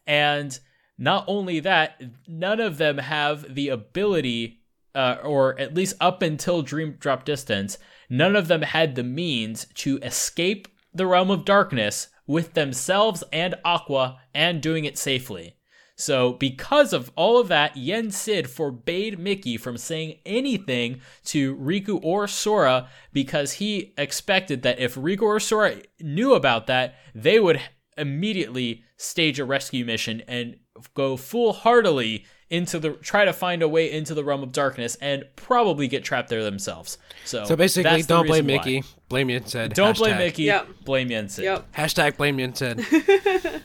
And not only that, none of them have the ability, uh, or at least up until Dream Drop Distance, none of them had the means to escape the realm of darkness with themselves and Aqua and doing it safely. So, because of all of that, Yen Sid forbade Mickey from saying anything to Riku or Sora because he expected that if Riku or Sora knew about that, they would immediately stage a rescue mission and go full heartily into the try to find a way into the realm of darkness and probably get trapped there themselves. So, So basically, don't blame reason why. Mickey. Blame Yen Sid. Don't blame Hashtag. Mickey. Yep. Blame Yen Sid. Yep. Hashtag blame Yen Sid.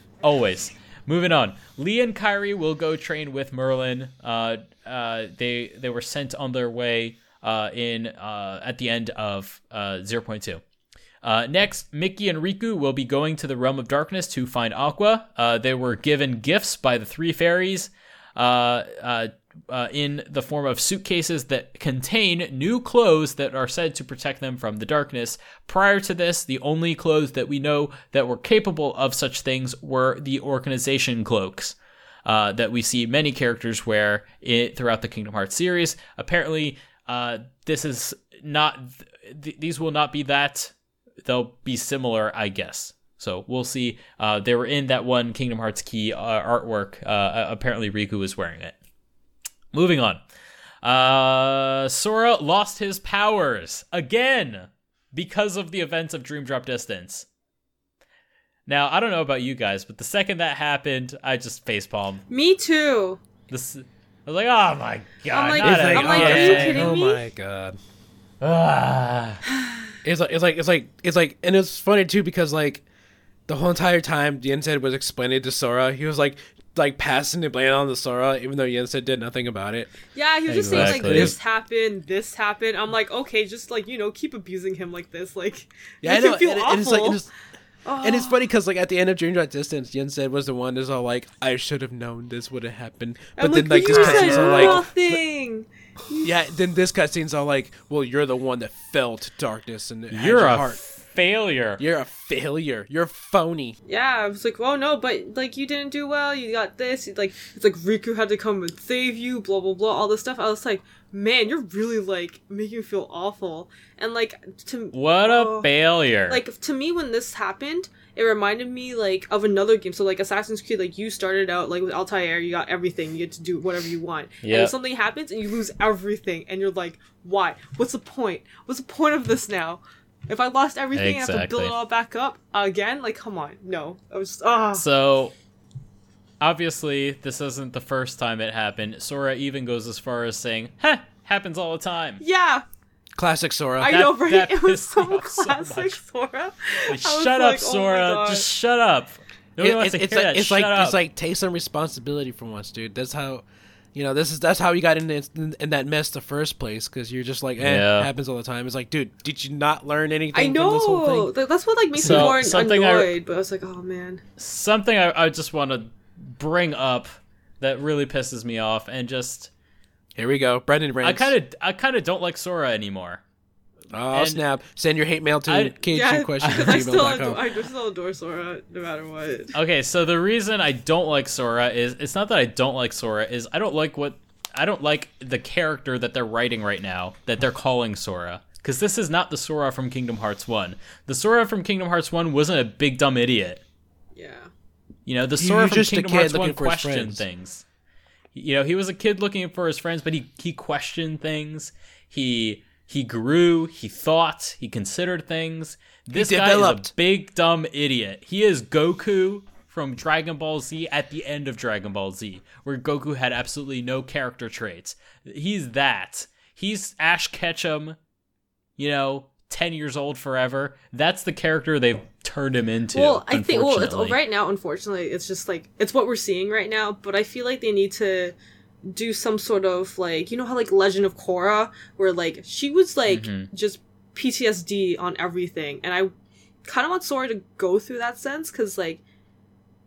Always. Moving on. Lea and Kairi will go train with Merlin. Uh, uh, they they were sent on their way uh, in uh, at the end of uh, 0.2. Uh, next, Mickey and Riku will be going to the realm of darkness to find Aqua. They were given gifts by the three fairies uh, in the form of suitcases that contain new clothes that are said to protect them from the darkness. Prior to this, the only clothes that we know that were capable of such things were the organization cloaks. Uh, that we see many characters wear it throughout the Kingdom Hearts series. Apparently, uh, this is not; th- these will not be that. They'll be similar, I guess. So we'll see. Uh, they were in that one Kingdom Hearts key uh, artwork. Uh, apparently, Riku was wearing it. Moving on. Uh, Sora lost his powers again because of the events of Dream Drop Distance. Now, I don't know about you guys, but the second that happened, I just facepalmed. Me too. This, I was like, oh my god! I'm like- not I'm like, are you kidding oh me? Oh my god. Ah. It's like it's like it's like it's like and it's funny too because like the whole entire time Yen Sid was explaining to Sora, he was like like passing the blame on the Sora, even though Yen Sid did nothing about it. Yeah, he was just saying like this happened, this happened. I'm like, okay, just like you know, keep abusing him like this, like Yeah, I know. feel and, awful. and it's like and it's, and Oh. it's funny because like at the end of Dream Drop Distance, Yensid was the one that's all like, "I should have known this would have happened," but I'm then like, like this said cutscene's all like, nothing. yeah, then this cutscene's all like, "Well, you're the one that felt darkness and You're your a heart. Failure. You're a failure. You're phony." Yeah, I was like, oh no, but like you didn't do well. You got this. Like it's like Riku had to come and save you. Blah blah blah. All this stuff. I was like, man, you're really like making me feel awful. And like to What a oh. failure! like to me when this happened it reminded me like of another game so like assassin's creed like you started out like with altair you got everything you get to do whatever you want Yeah. and if something happens and you lose everything and you're like why what's the point what's the point of this now if i lost everything i have to build it all back up again like come on no i was ah So, obviously, this isn't the first time it happened. Sora even goes as far as saying, "Heh, happens all the time." yeah Classic Sora. i That- know right that it was so me off so classic sora Like, shut up, like, oh Sora! God. Just shut up. Nobody It- wants it's, to it's hear like that. it's shut like up. it's like take some responsibility for once, dude. That's how, you know, this is that's how you got in, this, in that mess the first place because you're just like, eh, Yeah. it happens all the time. It's like, dude, did you not learn anything I from this whole know. thing? That's what like makes So, me more something I- annoyed. But I was like, oh man. something I, I just want to bring up that really pisses me off, and just Here we go, Brendan I kind of I kind of don't like Sora anymore. Oh and- snap! Send your hate mail to I- Yeah, question at I still, adore, gmail.com. I still adore Sora no matter what. Okay, so the reason I don't like Sora is it's not that I don't like Sora is I don't like what I don't like the character that they're writing right now that they're calling Sora because this is not the Sora from Kingdom Hearts 1. The Sora from Kingdom Hearts 1 wasn't a big dumb idiot. Yeah. You know, the He Sora was from just a Kingdom kid Hearts looking 1 questioned things. You know, he was a kid looking for his friends, but he he questioned things. He he grew, he thought, he considered things. This guy is a big dumb idiot. He is Goku from Dragon Ball Z at the end of Dragon Ball Z, where Goku had absolutely no character traits. He's that. He's Ash Ketchum, you know, 10 years old forever. That's the character they've turned him into. Well, I think well, it's, right now. Unfortunately, it's just like it's what we're seeing right now. But I feel like they need to do some sort of like you know how like Legend of Korra, where like she was like Mm-hmm. just PTSD on everything, and I kind of want Sora to go through that sense because like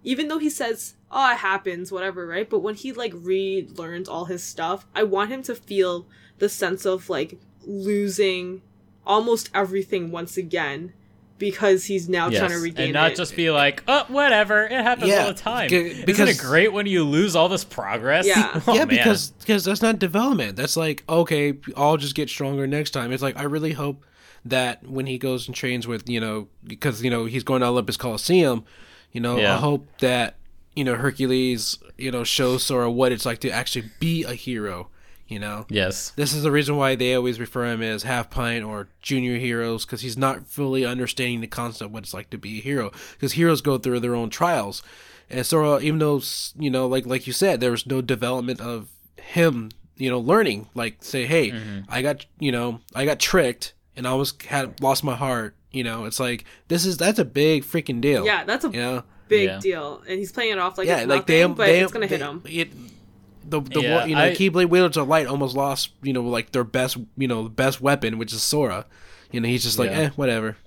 even though he says oh it happens whatever right but when he like relearns all his stuff i want him to feel the sense of like losing almost everything once again because he's now Yes, trying to regain and not it. just be like, oh, whatever, it happens Yeah, all the time. g- Isn't it great when you lose all this progress? Yeah. Oh, yeah, man. because because that's not development. That's like okay, I'll just get stronger next time. It's like I really hope that when he goes and trains with you know because you know he's going to Olympus Coliseum, you know Yeah. I hope that you know Hercules you know shows Sora what it's like to actually be a hero. You know, yes, this is the reason why they always refer him as half pint or junior heroes because he's not fully understanding the concept of what it's like to be a hero. Because heroes go through their own trials, and Sora, uh, even though you know, like like you said, there was no development of him, you know, learning. Like say, hey, mm-hmm. I got you know, I got tricked and I almost had lost my heart. You know, it's like this is that's a big freaking deal. yeah that's a you know. big Yeah. deal and he's playing it off like yeah, it's like nothing, they, but they, it's gonna hit him It, the the Yeah, one- you know I- Keyblade Wielders of Light almost lost you know like their best you know best weapon which is Sora. You know he's just like Yeah. eh whatever.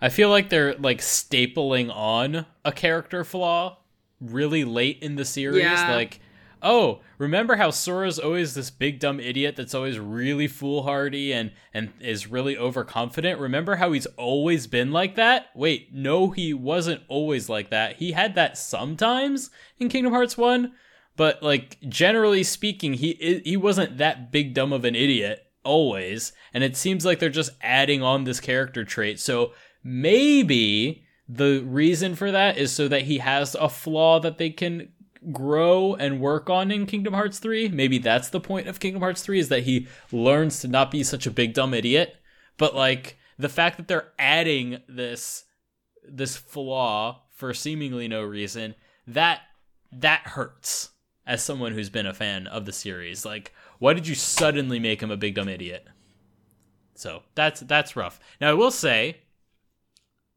I feel like they're like stapling on a character flaw really late in the series. Yeah. Like, oh, remember how Sora's always this big dumb idiot that's always really foolhardy and and is really overconfident? Remember how he's always been like that? Wait, no, he wasn't always like that. He had that sometimes in Kingdom Hearts One, but like generally speaking, he he wasn't that big dumb of an idiot always. And it seems like they're just adding on this character trait. So maybe the reason for that is so that he has a flaw that they can grow and work on in Kingdom Hearts 3. Maybe that's the point of Kingdom Hearts 3 is that he learns to not be such a big dumb idiot. But like the fact that they're adding this this flaw for seemingly no reason, that that hurts as someone who's been a fan of the series. Like, why did you suddenly make him a big dumb idiot? So that's that's rough. Now I will say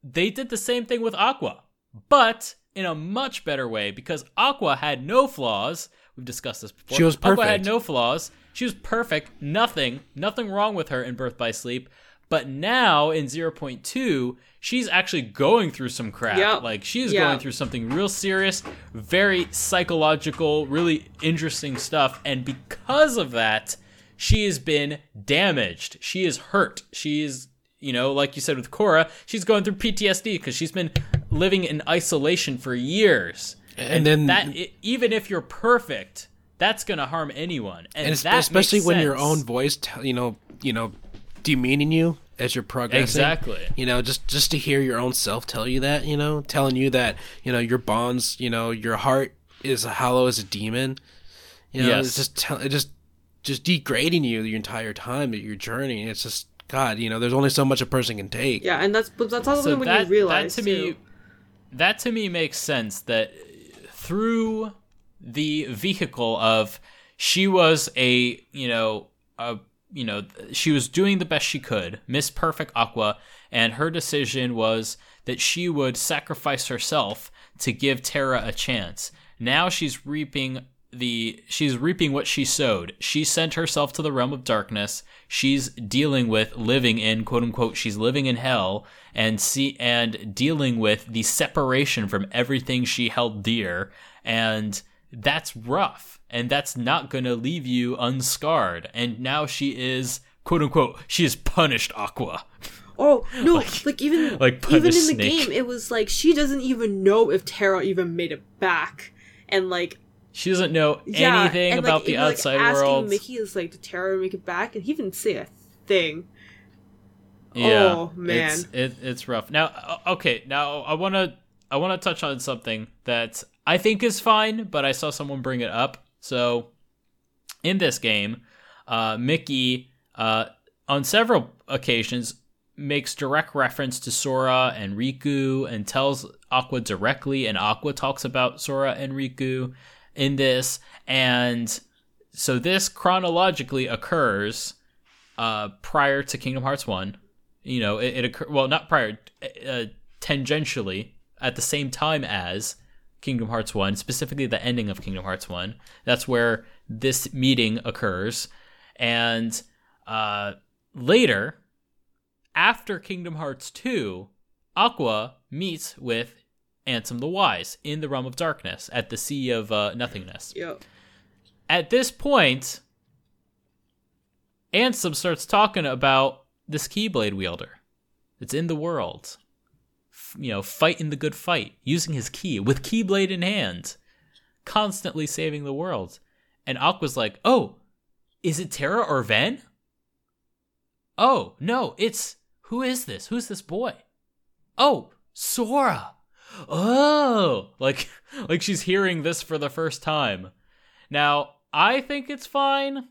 they did the same thing with Aqua, but in a much better way because Aqua had no flaws. We've discussed this before. She was perfect. Aqua had no flaws. She was perfect. Nothing, nothing wrong with her in Birth by Sleep. But now in 0.2, she's actually going through some crap. Yep. Like she's Yeah. going through something real serious, very psychological, really interesting stuff. And because of that, she has been damaged. She is hurt. She is, you know, like you said with Korra, she's going through PTSD because she's been living in isolation for years. And then- that even if you're perfect, that's gonna harm anyone. And, And es- that especially makes when your own voice, t- you know, you know, demeaning you as you're progressing. Exactly. You know, just just to hear your own self tell you that, you know, telling you that, you know, your bonds, you know, your heart is hollow as a demon. You know, Yes. it's just tell, it just just degrading you the entire time that you're journeying. It's just God, you know, there's only so much a person can take. yeah and that's but that's also so when that, you realize that to too. me that to me makes sense that through the vehicle of she was a you know a you know she was doing the best she could miss perfect aqua and her decision was that she would sacrifice herself to give terra a chance now she's reaping the she's reaping what she sowed. She sent herself to the realm of darkness. She's dealing with living in quote unquote she's living in hell and see and dealing with the separation from everything she held dear and that's rough and that's not going to leave you unscarred. And now she is quote unquote she is punished Aqua. Oh no! Like, even like even in the Snake. game, it was like she doesn't even know if Terra even made it back, and like She doesn't know yeah, anything and, about like, the even, like, outside asking world. Mickey is like, "Did Terra make it back?" And he didn't say a thing. Yeah, Oh, man. it's it, it's rough. Now, okay, now I want to I want to touch on something that I think is fine, but I saw someone bring it up. So, in this game, uh, Mickey, uh, on several occasions, makes direct reference to Sora and Riku and tells Aqua directly, and Aqua talks about Sora and Riku in this. And so this chronologically occurs uh, prior to Kingdom Hearts 1. You know, it, it well, not prior, uh, tangentially at the same time as Kingdom Hearts 1, specifically the ending of Kingdom Hearts 1. That's where this meeting occurs. And uh, later, after Kingdom Hearts 2, Aqua meets with Ansem the Wise in the Realm of Darkness at the Sea of uh, Nothingness. Yep. At this point, Ansem starts talking about this Keyblade wielder that's in the world. You know, fighting the good fight, using his key with Keyblade in hand, constantly saving the world. And Aqua's like, oh, is it Terra or Ven? Oh, no, it's. Who is this? Who's this boy? Oh, Sora. Oh, like like she's hearing this for the first time. Now, I think it's fine.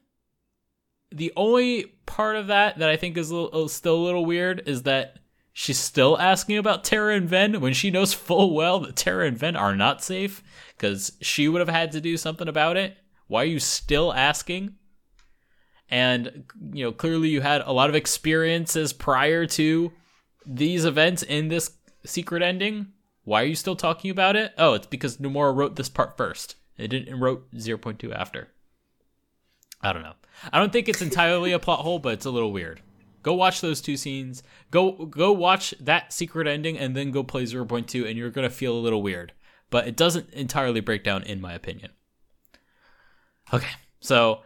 The only part of that that I think is a little, still a little weird is that she's still asking about Terra and Ven when she knows full well that Terra and Ven are not safe because she would have had to do something about it. Why are you still asking? And you know, clearly you had a lot of experiences prior to these events in this secret ending. Why are you still talking about it? Oh, it's because Nomura wrote this part first. It didn't wrote 0.2 after. I don't know. I don't think it's entirely a plot hole, but it's a little weird. Go watch those two scenes. Go go watch that secret ending and then go play 0.2 and you're going to feel a little weird. But it doesn't entirely break down in my opinion. Okay. So,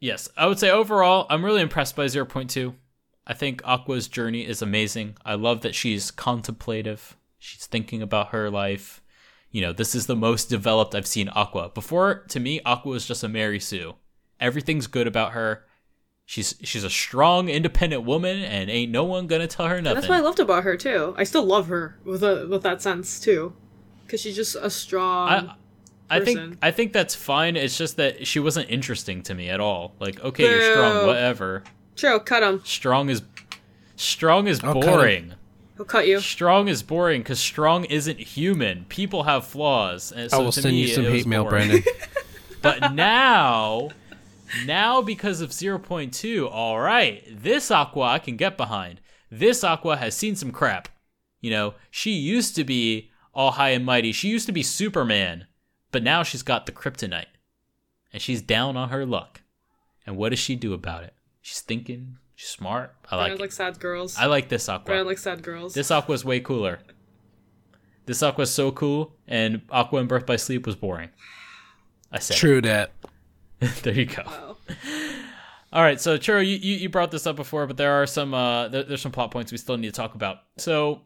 yes, I would say overall I'm really impressed by 0.2. I think Aqua's journey is amazing. I love that she's contemplative. She's thinking about her life. You know, this is the most developed I've seen Aqua. Before, to me, Aqua was just a Mary Sue. Everything's good about her. She's she's a strong, independent woman, and ain't no one gonna tell her nothing. That's what I loved about her too. I still love her with a, with that sense too, because she's just a strong. I, I think. I think that's fine. It's just that she wasn't interesting to me at all. Like, okay, you're strong, whatever. True, cut him. Strong is strong is I'll cut boring. He'll cut you. Strong is boring because strong isn't human. People have flaws. And so I will to send me, you some hate mail, boring. Brandon. But now, now because of 0.2, all right, this Aqua I can get behind. This Aqua has seen some crap. You know, she used to be all high and mighty. She used to be Superman, but now she's got the kryptonite. And she's down on her luck. And what does she do about it? She's thinking, she's smart. I like Brandon like sad girls. I like this Aqua. Brandon like sad girls. This Aqua's way cooler. This Aqua's so cool, and Aqua in Birth by Sleep was boring. I said. it. True that. there you go. Wow. All right, so Churro, you, you, you brought this up before, but there are some uh, there, there's some plot points we still need to talk about. So,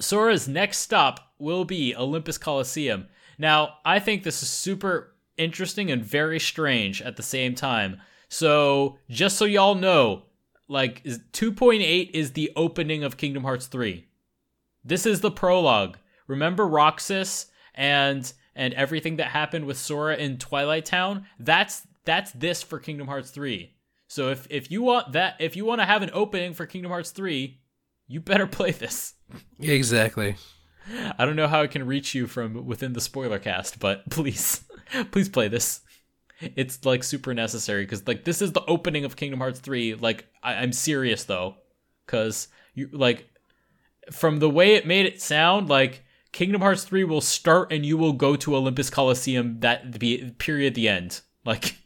Sora's next stop will be Olympus Coliseum. Now, I think this is super interesting and very strange at the same time. So, just so y'all know, like 2.8 is the opening of Kingdom Hearts 3. This is the prologue. Remember Roxas and and everything that happened with Sora in Twilight Town? That's that's this for Kingdom Hearts 3. So if if you want that if you want to have an opening for Kingdom Hearts 3, you better play this. Exactly. I don't know how it can reach you from within the spoiler cast, but please, please play this. It's like super necessary because like this is the opening of Kingdom Hearts 3. Like I- I'm serious though, because you like from the way it made it sound like Kingdom Hearts 3 will start and you will go to Olympus Coliseum that be period the end. Like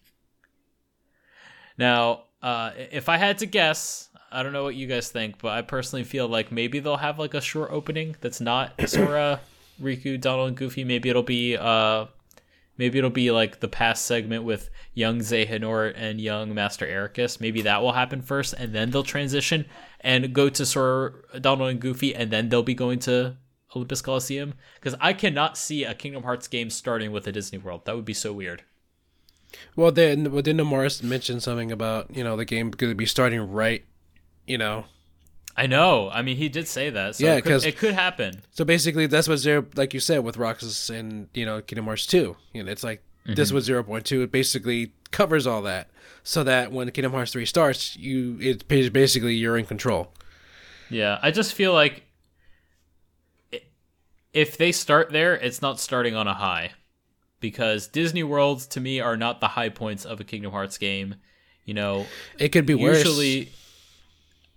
now, uh, if I had to guess, I don't know what you guys think, but I personally feel like maybe they'll have like a short opening that's not Sora, Riku, Donald, and Goofy. Maybe it'll be uh, maybe it'll be like the past segment with young Xehanort and young Master Eraqus. Maybe that will happen first, and then they'll transition and go to Sora, Donald, and Goofy, and then they'll be going to Olympus Coliseum. Because I cannot see a Kingdom Hearts game starting with a Disney World. That would be so weird. Well, then, well, didn't Morris mention something about you know the game going to be starting right? You know, I know. I mean, he did say that. So Yeah, it it could happen. so basically that's what zero, like you said, with Roxas and you know Kingdom Hearts two. You know, it's like this mm-hmm. was zero point two. It basically covers all that, so that when Kingdom Hearts three starts, you it's basically you're in control. Yeah, I just feel like if they start there, it's not starting on a high. Because Disney Worlds to me are not the high points of a Kingdom Hearts game. You know, It could be worse. usually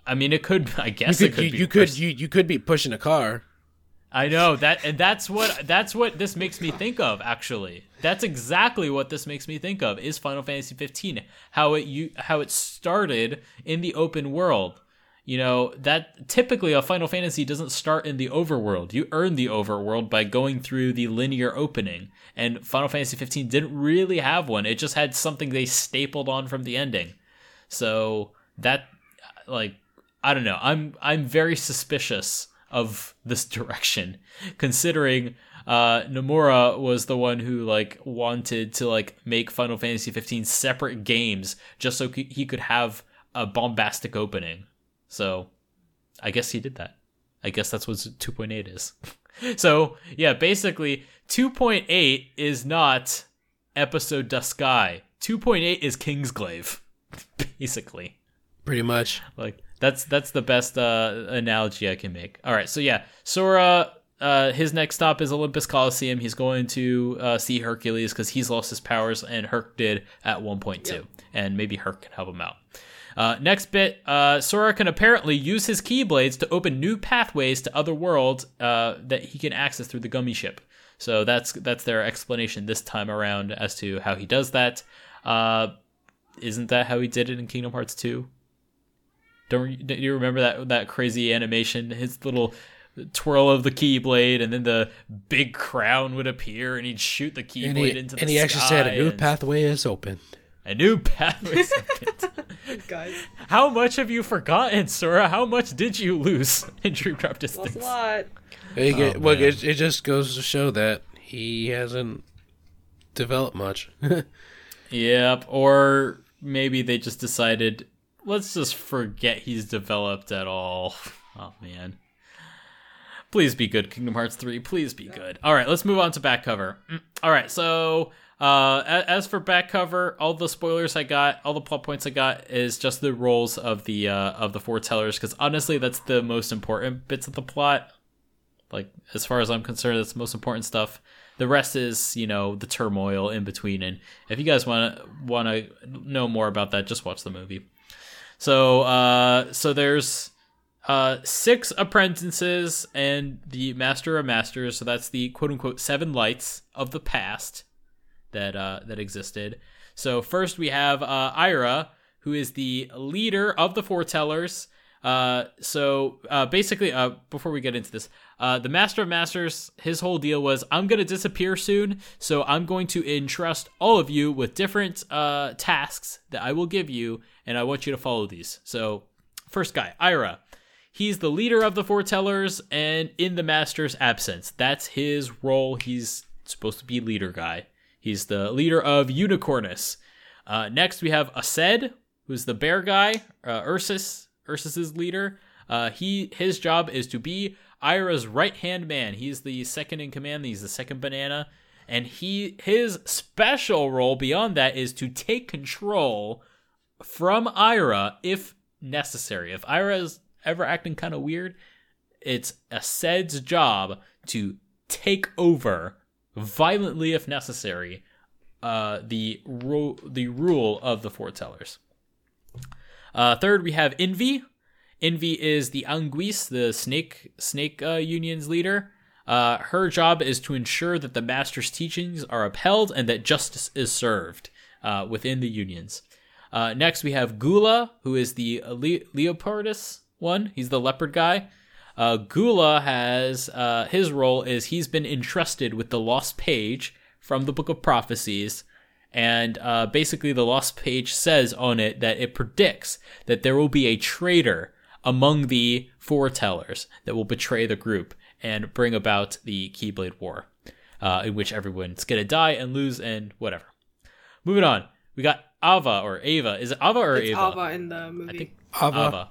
I mean it could I you guess could it could you, be you could you, you could be pushing a car. I know that, and that's what that's what this makes me think of. Actually, that's exactly what this makes me think of. Is Final Fantasy 15 how it you how it started in the open world? You know that typically a Final Fantasy doesn't start in the overworld. You earn the overworld by going through the linear opening, and Final Fantasy 15 didn't really have one. It just had something they stapled on from the ending. So that like I don't know. I'm I'm very suspicious of this direction, considering uh, Nomura was the one who like wanted to like make Final Fantasy 15 separate games just so he could have a bombastic opening. So I guess he did that. I guess that's what 2.8 is. so yeah, basically 2.8 is not episode Duscae. 2.8 is Kingsglaive, basically. Pretty much. Like that's that's the best uh, analogy I can make. All right, so yeah, Sora. Uh, his next stop is Olympus Coliseum. He's going to uh, see Hercules because he's lost his powers, and Herc did at one point 1.2, and maybe Herc can help him out. Uh, next bit, uh, Sora can apparently use his Keyblades to open new pathways to other worlds uh, that he can access through the Gummy Ship. So that's that's their explanation this time around as to how he does that. Uh, isn't that how he did it in Kingdom Hearts 2? Don't you- do you remember that that crazy animation? His little twirl of the keyblade, and then the big crown would appear, and he'd shoot the keyblade into the and he actually said a new pathway is open. A new pathway. is opened. Guys, How much have you forgotten, Sora? How much did you lose in Dream Drop that's Distance? a lot. It, Oh, well, man. it, it just goes to show that he hasn't developed much. Yep. Or maybe they just decided, let's just forget he's developed at all. Oh man. Please be good, Kingdom Hearts 3. Please be good. All right, let's move on to back cover. Mm, All right, so uh, as for back cover, all the spoilers I got, all the plot points I got is just the roles of the uh, of the foretellers, because honestly, that's the most important bits of the plot. Like as far as I'm concerned, that's the most important stuff. The rest is, you know, the turmoil in between. And if you guys want to want to know more about that, just watch the movie. So, uh, so there's uh, six apprentices and the master of masters. So that's the quote unquote seven lights of the past that uh, that existed. So first we have uh, Ira, who is the leader of the foretellers. Uh, so uh, basically, uh, before we get into this, uh, the Master of Masters, his whole deal was, I'm gonna disappear soon, so I'm going to entrust all of you with different uh, tasks that I will give you, and I want you to follow these. So, first guy, Ira. He's the leader of the foretellers, and in the Master's absence, that's his role. He's supposed to be leader guy. He's the leader of Unicornis. Uh, next, we have Aced, who's the bear guy, uh, Ursus, Ursus's leader. Uh, he his job is to be Ira's right hand man. He's the second in command. He's the second banana, and he his special role beyond that is to take control from Ira if necessary. If Ira is ever acting kind of weird, it's Aced's job to take over violently if necessary uh, the ru- the rule of the foretellers. Uh, third, we have Envy. Envy is the Anguis, the snake snake uh, union's leader. Uh, her job is to ensure that the master's teachings are upheld and that justice is served uh, within the unions. Uh, next, we have Gula, who is the Le- Leopardus one. He's the leopard guy. Uh, Gula has uh, his role is he's been entrusted with the lost page from the Book of Prophecies, and uh, basically the lost page says on it that it predicts that there will be a traitor among the foretellers that will betray the group and bring about the Keyblade War, uh, in which everyone's gonna die and lose and whatever. Moving on, we got Ava or Ava. Is it Ava or It's Ava? Ava in the movie. I think Ava. Ava.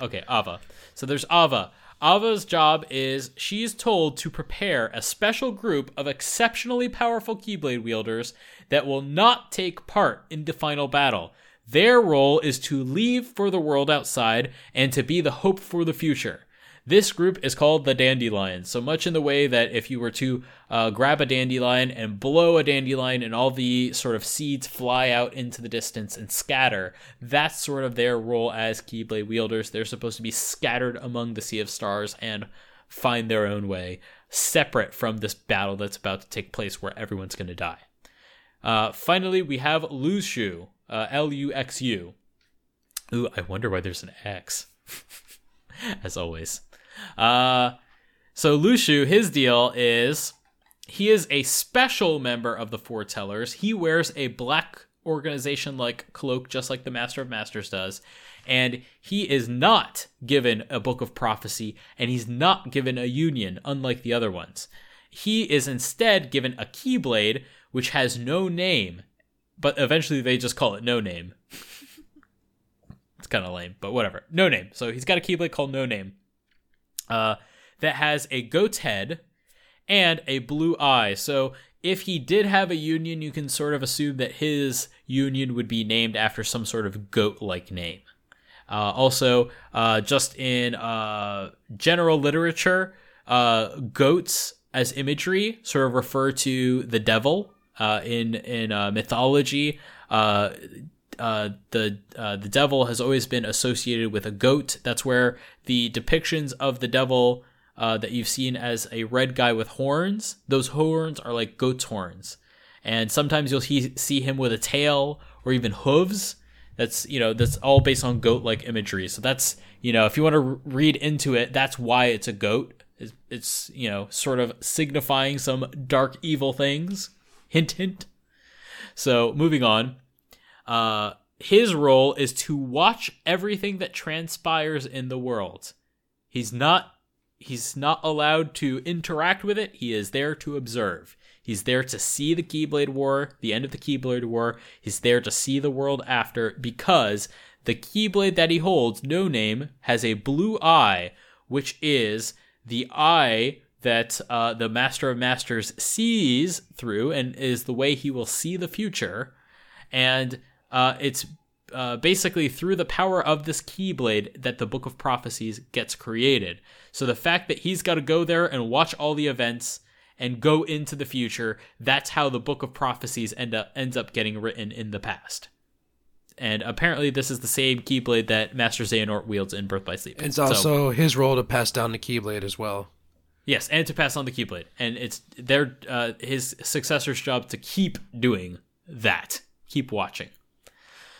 Okay, Ava. So there's Ava. Ava's job is she is told to prepare a special group of exceptionally powerful Keyblade wielders that will not take part in the final battle. Their role is to leave for the world outside and to be the hope for the future. This group is called the dandelion, so much in the way that if you were to uh, grab a dandelion and blow a dandelion and all the sort of seeds fly out into the distance and scatter, that's sort of their role as Keyblade wielders. They're supposed to be scattered among the sea of stars and find their own way, separate from this battle that's about to take place where everyone's going to die. Uh, finally, we have Luxu, uh, L U X U. Ooh, I wonder why there's an X. As always. Uh, so Luxu, his deal is he is a special member of the Foretellers. He wears a black organization like cloak, just like the Master of Masters does. And he is not given a book of prophecy, and he's not given a union, unlike the other ones. He is instead given a Keyblade, which has no name, but eventually they just call it No Name. it's kind of lame, but whatever. No Name. So he's got a Keyblade called No Name uh, that has a goat's head and a blue eye. So if he did have a union, you can sort of assume that his union would be named after some sort of goat like name. Uh, also, uh, just in uh, general literature, uh, goats as imagery sort of refer to the devil. Uh, in in uh, mythology, uh, the uh, the devil has always been associated with a goat. That's where the depictions of the devil uh, that you've seen as a red guy with horns, those horns are like goat's horns, and sometimes you'll he- see him with a tail or even hooves. That's you know that's all based on goat like imagery. So that's you know if you want to r- read into it, that's why it's a goat. It's, it's you know sort of signifying some dark evil things. Hint hint. So moving on. Uh, his role is to watch everything that transpires in the world. He's not he's not allowed to interact with it. He is there to observe. He's there to see the Keyblade War, the end of the Keyblade War. He's there to see the world after because the Keyblade that he holds, No Name, has a blue eye, which is the eye that uh, the Master of Masters sees through and is the way he will see the future. And uh, it's uh, basically through the power of this Keyblade that the Book of Prophecies gets created. So the fact that he's got to go there and watch all the events and go into the future, that's how the Book of Prophecies end up ends up getting written in the past. And apparently, this is the same Keyblade that Master Xehanort wields in Birth by Sleep. It's So- also his role to pass down the Keyblade as well. Yes, and to pass on the Keyblade, and it's their uh, his successor's job to keep doing that, keep watching.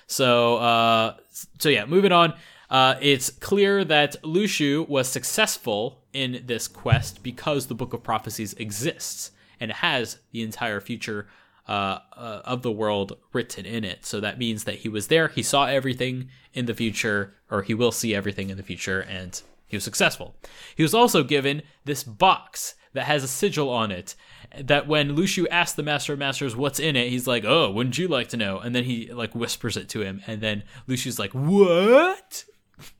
So, uh, so yeah, moving on. Uh, it's clear that Luxu was successful in this quest because the Book of Prophecies exists and has the entire future uh, uh, of the world written in it. So that means that he was there, he saw everything in the future, or he will see everything in the future, and he was successful. He was also given this box that has a sigil on it. That when Luxu asks the Master of Masters what's in it, he's like, "Oh, wouldn't you like to know?" And then he like whispers it to him, and then Luxu's like, "What?"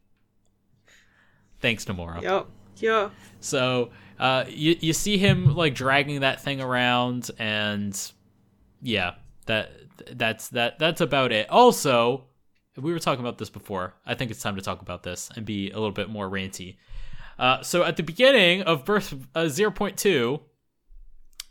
Thanks, Nomura. Yup. Yeah. So uh, you you see him like dragging that thing around, and yeah, that that's that that's about it. Also, we were talking about this before. I think it's time to talk about this and be a little bit more ranty. Uh, so at the beginning of Birth uh, 0.2,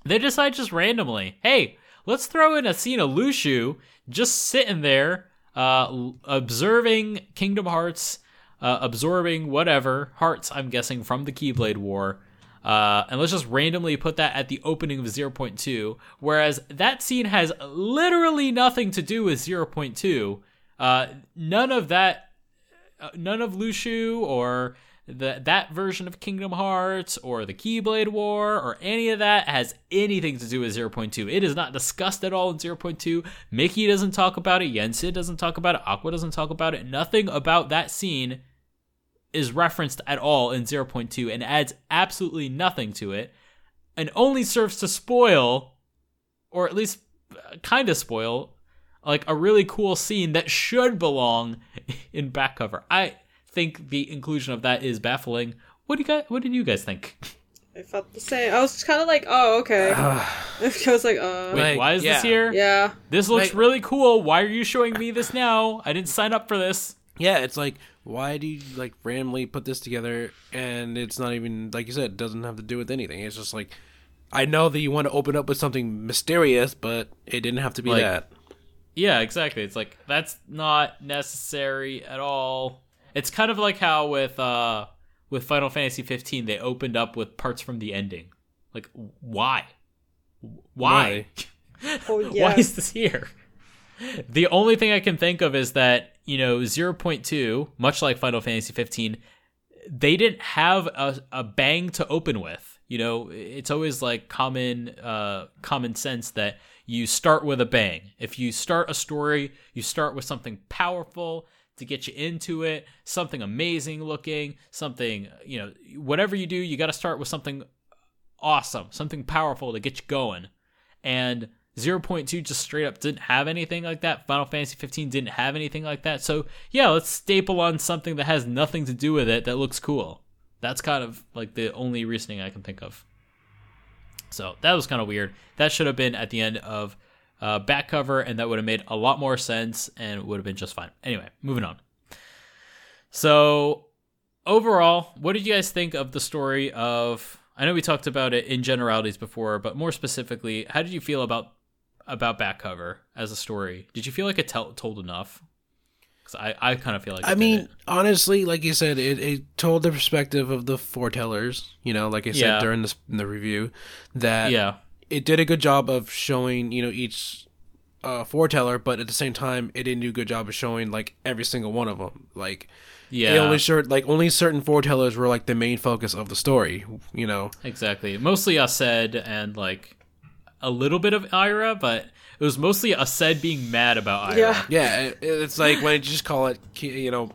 they decide just randomly, hey, let's throw in a scene of Luxu just sitting there, uh, observing Kingdom Hearts, uh, absorbing whatever hearts I'm guessing from the Keyblade War. Uh, and let's just randomly put that at the opening of 0.2, whereas that scene has literally nothing to do with 0.2. Uh, none of that, uh, none of Luxu or the, that version of Kingdom Hearts or the Keyblade War or any of that has anything to do with 0.2. It is not discussed at all in 0.2. Mickey doesn't talk about it. Yen Sid doesn't talk about it. Aqua doesn't talk about it. Nothing about that scene is referenced at all in 0.2 and adds absolutely nothing to it and only serves to spoil or at least uh, kind of spoil like a really cool scene that should belong in back cover. I think the inclusion of that is baffling. What do you guys what did you guys think? I felt the same. I was just kind of like, oh, okay. I was like, uh, Wait, Like, why is yeah. this here? yeah. This looks Like- really cool. Why are you showing me this now? I didn't sign up for this. Yeah, it's like why do you like randomly put this together and it's not even like you said, it doesn't have to do with anything. It's just like I know that you want to open up with something mysterious, but it didn't have to be Like- that. Yeah, exactly. It's like that's not necessary at all. It's kind of like how with uh with Final Fantasy 15 they opened up with parts from the ending. Like why? Why? Oh, yeah. Why is this here? The only thing I can think of is that, you know, 0.2, much like Final Fantasy 15, they didn't have a, a bang to open with. You know, it's always like common uh, common sense that you start with a bang. If you start a story, you start with something powerful to get you into it, something amazing looking, something, you know, whatever you do, you got to start with something awesome, something powerful to get you going. And 0.2 just straight up didn't have anything like that. Final Fantasy 15 didn't have anything like that. So, yeah, let's staple on something that has nothing to do with it that looks cool. That's kind of like the only reasoning I can think of. So, that was kind of weird. That should have been at the end of uh, back cover, and that would have made a lot more sense and would have been just fine. Anyway, moving on. So, overall, what did you guys think of the story of? I know we talked about it in generalities before, but more specifically, how did you feel about about back cover as a story? Did you feel like it tell, told enough? Because I, I kind of feel like it I mean, didn't. honestly, like you said, it, it told the perspective of the foretellers. You know, like I said Yeah. during in the review, that yeah, it did a good job of showing you know each uh, foreteller, but at the same time, it didn't do a good job of showing like every single one of them. Like yeah, it only showed like only certain foretellers were like the main focus of the story. You know, exactly. Mostly Aced and like a little bit of Ira, but it was mostly Aced being mad about Ira. Yeah. yeah, it, it's like when you just call it you know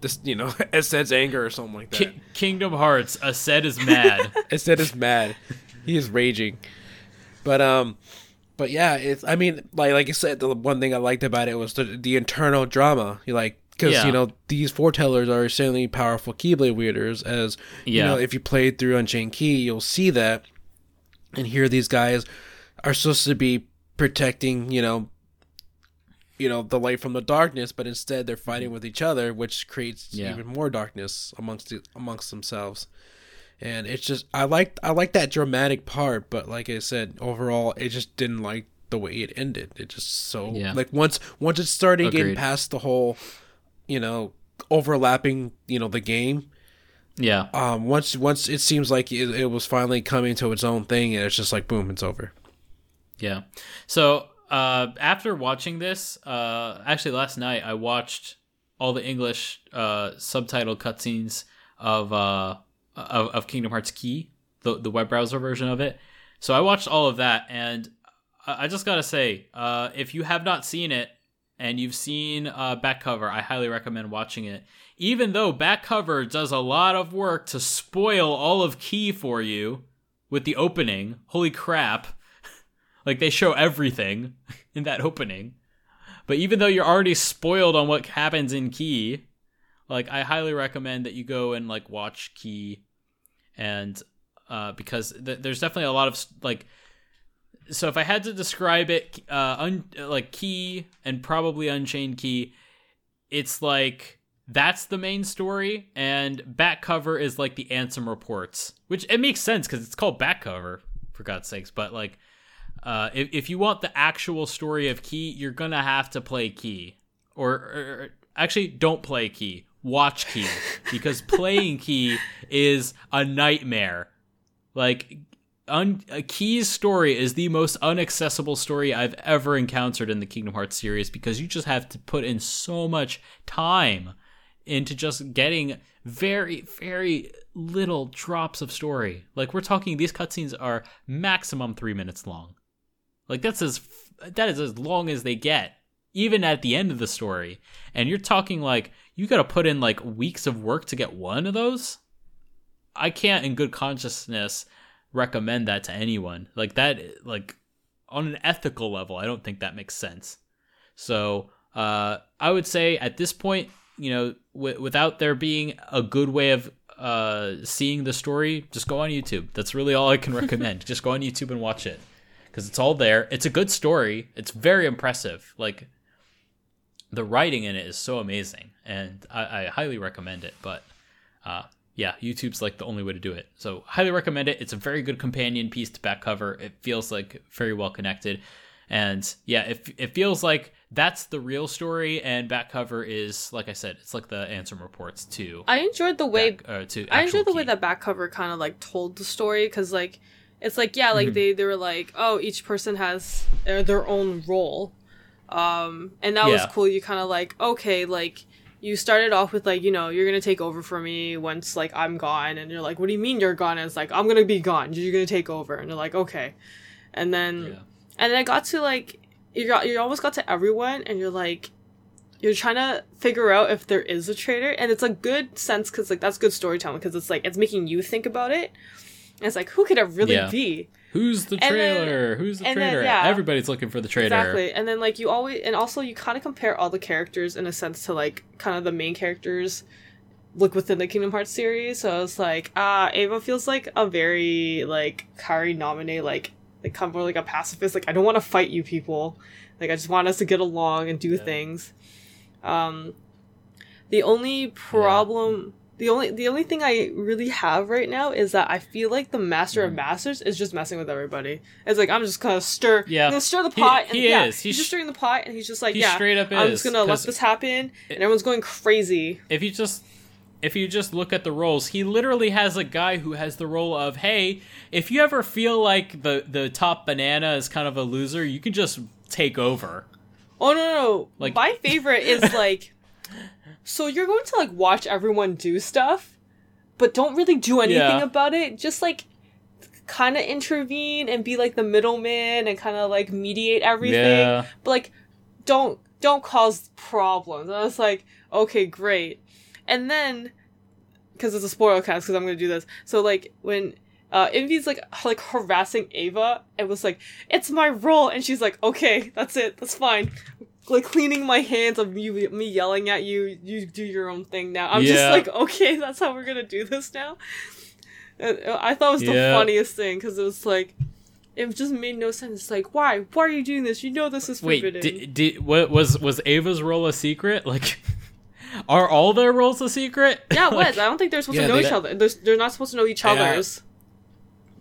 this you know Aced's anger or something like that. Ki- Kingdom Hearts, Aced is mad. Aced is mad. He is raging. But um but yeah, it's I mean like like I said the one thing I liked about it was the the internal drama. You like cuz Yeah. you know these foretellers are certainly powerful keyblade wielders as you Yeah. know if you played through Unchained Key, you'll see that and here these guys are supposed to be protecting, you know, you know the light from the darkness, but instead they're fighting with each other, which creates Yeah. even more darkness amongst the, amongst themselves. And it's just I like I like that dramatic part, but like I said, overall, it just didn't like the way it ended. It just so Yeah. like once once it started getting past the whole, you know, overlapping, you know, the game. yeah, Um, once once it seems like it, it was finally coming to its own thing, and it's just like boom, it's over. Yeah. So uh, after watching this, uh, actually last night I watched all the English uh, subtitle cutscenes of, uh, of of Kingdom Hearts Key, the the web browser version of it. So I watched all of that, and I I just gotta say, uh, if you have not seen it and you've seen uh, back cover, I highly recommend watching it. Even though back cover does a lot of work to spoil all of Key for you with the opening, holy crap! Like they show everything in that opening. But even though you're already spoiled on what happens in Key, like I highly recommend that you go and like watch Key and uh because th- there's definitely a lot of like so if I had to describe it uh un- like Key and probably Unchained Key, it's like that's the main story and back cover is like the Ansem reports, which it makes sense cuz it's called back cover for god's sakes, but like uh, if, if you want the actual story of Key, you're gonna have to play Key, or, or actually don't play Key. Watch Key because playing Key is a nightmare. Like, un- a Key's story is the most unaccessible story I've ever encountered in the Kingdom Hearts series because you just have to put in so much time into just getting very, very little drops of story. Like we're talking, these cutscenes are maximum three minutes long. Like that's as that is as long as they get, even at the end of the story. And you're talking like you got to put in like weeks of work to get one of those. I can't, in good consciousness, recommend that to anyone. Like that, like on an ethical level, I don't think that makes sense. So uh, I would say at this point, you know, w- without there being a good way of uh, seeing the story, just go on YouTube. That's really all I can recommend. just go on YouTube and watch it because it's all there. It's a good story. It's very impressive. Like the writing in it is so amazing, and I, I highly recommend it. But uh, yeah, YouTube's like the only way to do it. So highly recommend it. It's a very good companion piece to back cover. It feels like very well connected, and yeah, it it feels like that's the real story, and back cover is like I said, it's like the Ansem reports to I enjoyed the way back, uh, to I enjoyed the actual way key. that back cover kind of like told the story because like it's like yeah like Mhm. they they were like oh each person has uh, their own role um and that was cool. You kind of like okay like you started off with like you know you're gonna take over for me once like i'm gone. And you're like what do you mean you're gone? And it's like i'm gonna be gone. You're gonna take over. And they're like okay. And then Yeah. and then I got to like you got you almost got to everyone and you're like you're trying to figure out if there is a traitor. And it's a good sense because like that's good storytelling because it's like it's making you think about it. And it's like who could it really Yeah. be Who's the And then- trailer? Who's the trailer? then, yeah. Everybody's looking for the trailer. exactly and then like you always and also you kind of compare all the characters in a sense to like kind of the main characters look within the Kingdom Hearts series so it's like ah Ava feels like a very like Kairi nominee like like kind of more like a pacifist like I don't want to fight you people like I just want us to get along and do Yeah. things um the only problem the only the only thing I really have right now is that I feel like the Master of Mhm. Masters is just messing with everybody. It's like I'm just gonna stir, Yeah. I'm gonna stir the He- pot. and, he yeah, is. He's, He's just stirring the pot, and he's just like, he yeah, straight up I'm is, just gonna let this happen, and everyone's going crazy. if you just if you just look at the roles, he literally has a guy who has the role of, hey, if you ever feel like the the top banana is kind of a loser, you can just take over. Oh no, no, Like- my favorite is like, so you're going to like watch everyone do stuff, but don't really do anything Yeah. about it. Just like kind of intervene and be like the middleman and kind of like mediate everything. Yeah. but like don't don't cause problems. And I was like, okay, great. And then because it's a spoiler cast, because I'm gonna do this. So like when uh Envy's like like harassing Ava, it was like it's my role, and she's like, okay, that's it, that's fine. Like cleaning my hands of you, me yelling at you. You do your own thing now. I'm just like, okay, that's how we're gonna do this now. And uh, I thought it was the Yeah. funniest thing because it was like, it just made no sense. It's like, why? Why are you doing this? You know this is forbidden. Wait, did, did what was was Ava's role a secret? Like, are all their roles a secret? Yeah, it Like, was. I don't think they're supposed Yeah, to know they each got- other. They're, they're not supposed to know each Yeah. other's.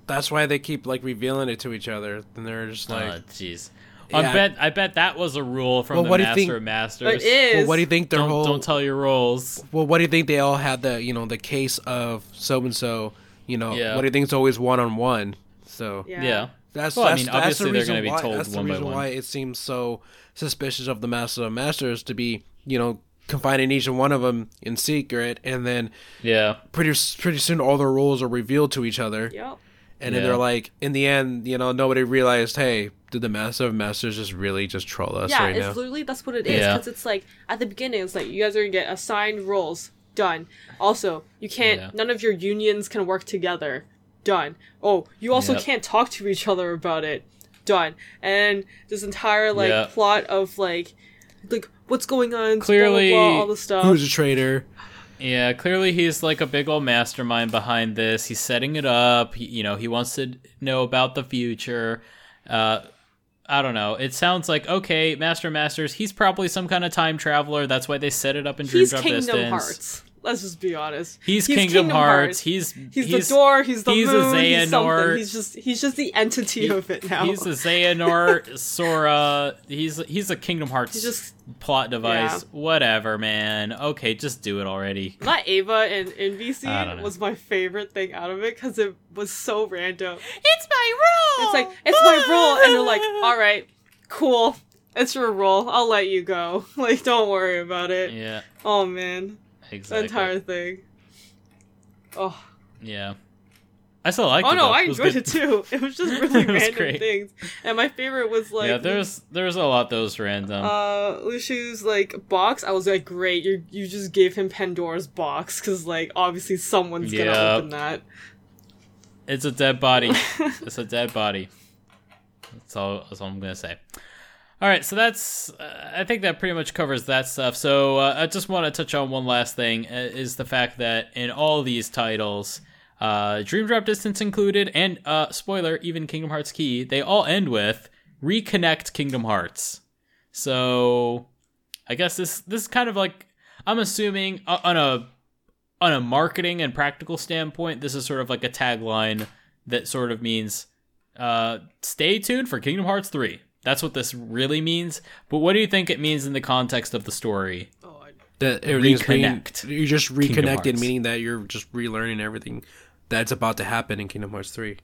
That's why they keep like revealing it to each other, and they're just like, Oh, jeez. I Yeah. bet I bet that was a rule from Well, the what do you Master think- of Masters. It is. well, what do you think their Don't, whole? don't tell your roles. well, what do you think they all had the you know the case of so and so? You know, Yeah. what do you think it's always one on one? So Yeah. Yeah. That's Well, I that's, mean, that's the obviously they're gonna be why, told that's the one by reason one. why it seems so suspicious of the Master of Masters to be you know confining each and one of them in secret, and then Yeah. pretty pretty soon all their roles are revealed to each other, Yep. And then they're like, in the end, you know, nobody realized, hey, did the Master of Masters just really just troll us Yeah, right it's now? literally that's what it is. Yeah. Because it's like at the beginning, it's like you guys are gonna get assigned roles. Done. Also, you can't. Yeah. None of your unions can work together. Done. Oh, you also Yep. can't talk to each other about it. Done. And this entire like Yep. plot of like, like what's going on? Clearly- blah, blah, blah, all the stuff. Who's a traitor? Yeah, clearly he's like a big old mastermind behind this. He's setting it up. He, you know, he wants to know about the future. Uh, I don't know. It sounds like okay, Master Masters. He's probably some kind of time traveler. That's why they set it up in Dream He's Drop Kingdom Distance. Hearts. Let's just be honest. He's, Kingdom, Hearts. He's He's, the door. He's the he's a moon. he's Xehanort. something. He's just he's just the entity of it now. He's a Xehanort, Sora. He's he's a Kingdom Hearts He's just plot device. Yeah. Whatever, man. Okay, just do it already. that Ava and Envy I don't scene know. was my favorite thing out of it because it was so random. It's my role. It's like it's my role, and they're like, "All right, cool, it's your role. I'll let you go. Like, don't worry about it." Yeah, Oh man, the entire thing. Oh, Yeah. I still like oh it. no. I It enjoyed good. it too. It was just really It was random great. things, and my favorite was like yeah, there's there's a lot that was random. uh Luxu's like box. I was like, great, you you just gave him Pandora's box because like obviously someone's gonna open that. it's a dead body. it's a dead body. That's all. That's all I'm gonna say. All right, so that's uh, I think that pretty much covers that stuff. So uh, I just want to touch on one last thing uh, is the fact that in all these titles, uh, Dream Drop Distance included, and uh, spoiler, even Kingdom Hearts Key, they all end with reconnect Kingdom Hearts. So I guess this this is kind of like I'm assuming uh, on a on a marketing and practical standpoint, this is sort of like a tagline that sort of means stay tuned for Kingdom Hearts 3. That's what this really means. But what do you think it means in the context of the story? Oh, I, That everything's being, Reconnect. you're just reconnected, meaning that you're just relearning everything that's about to happen in Kingdom Hearts 3.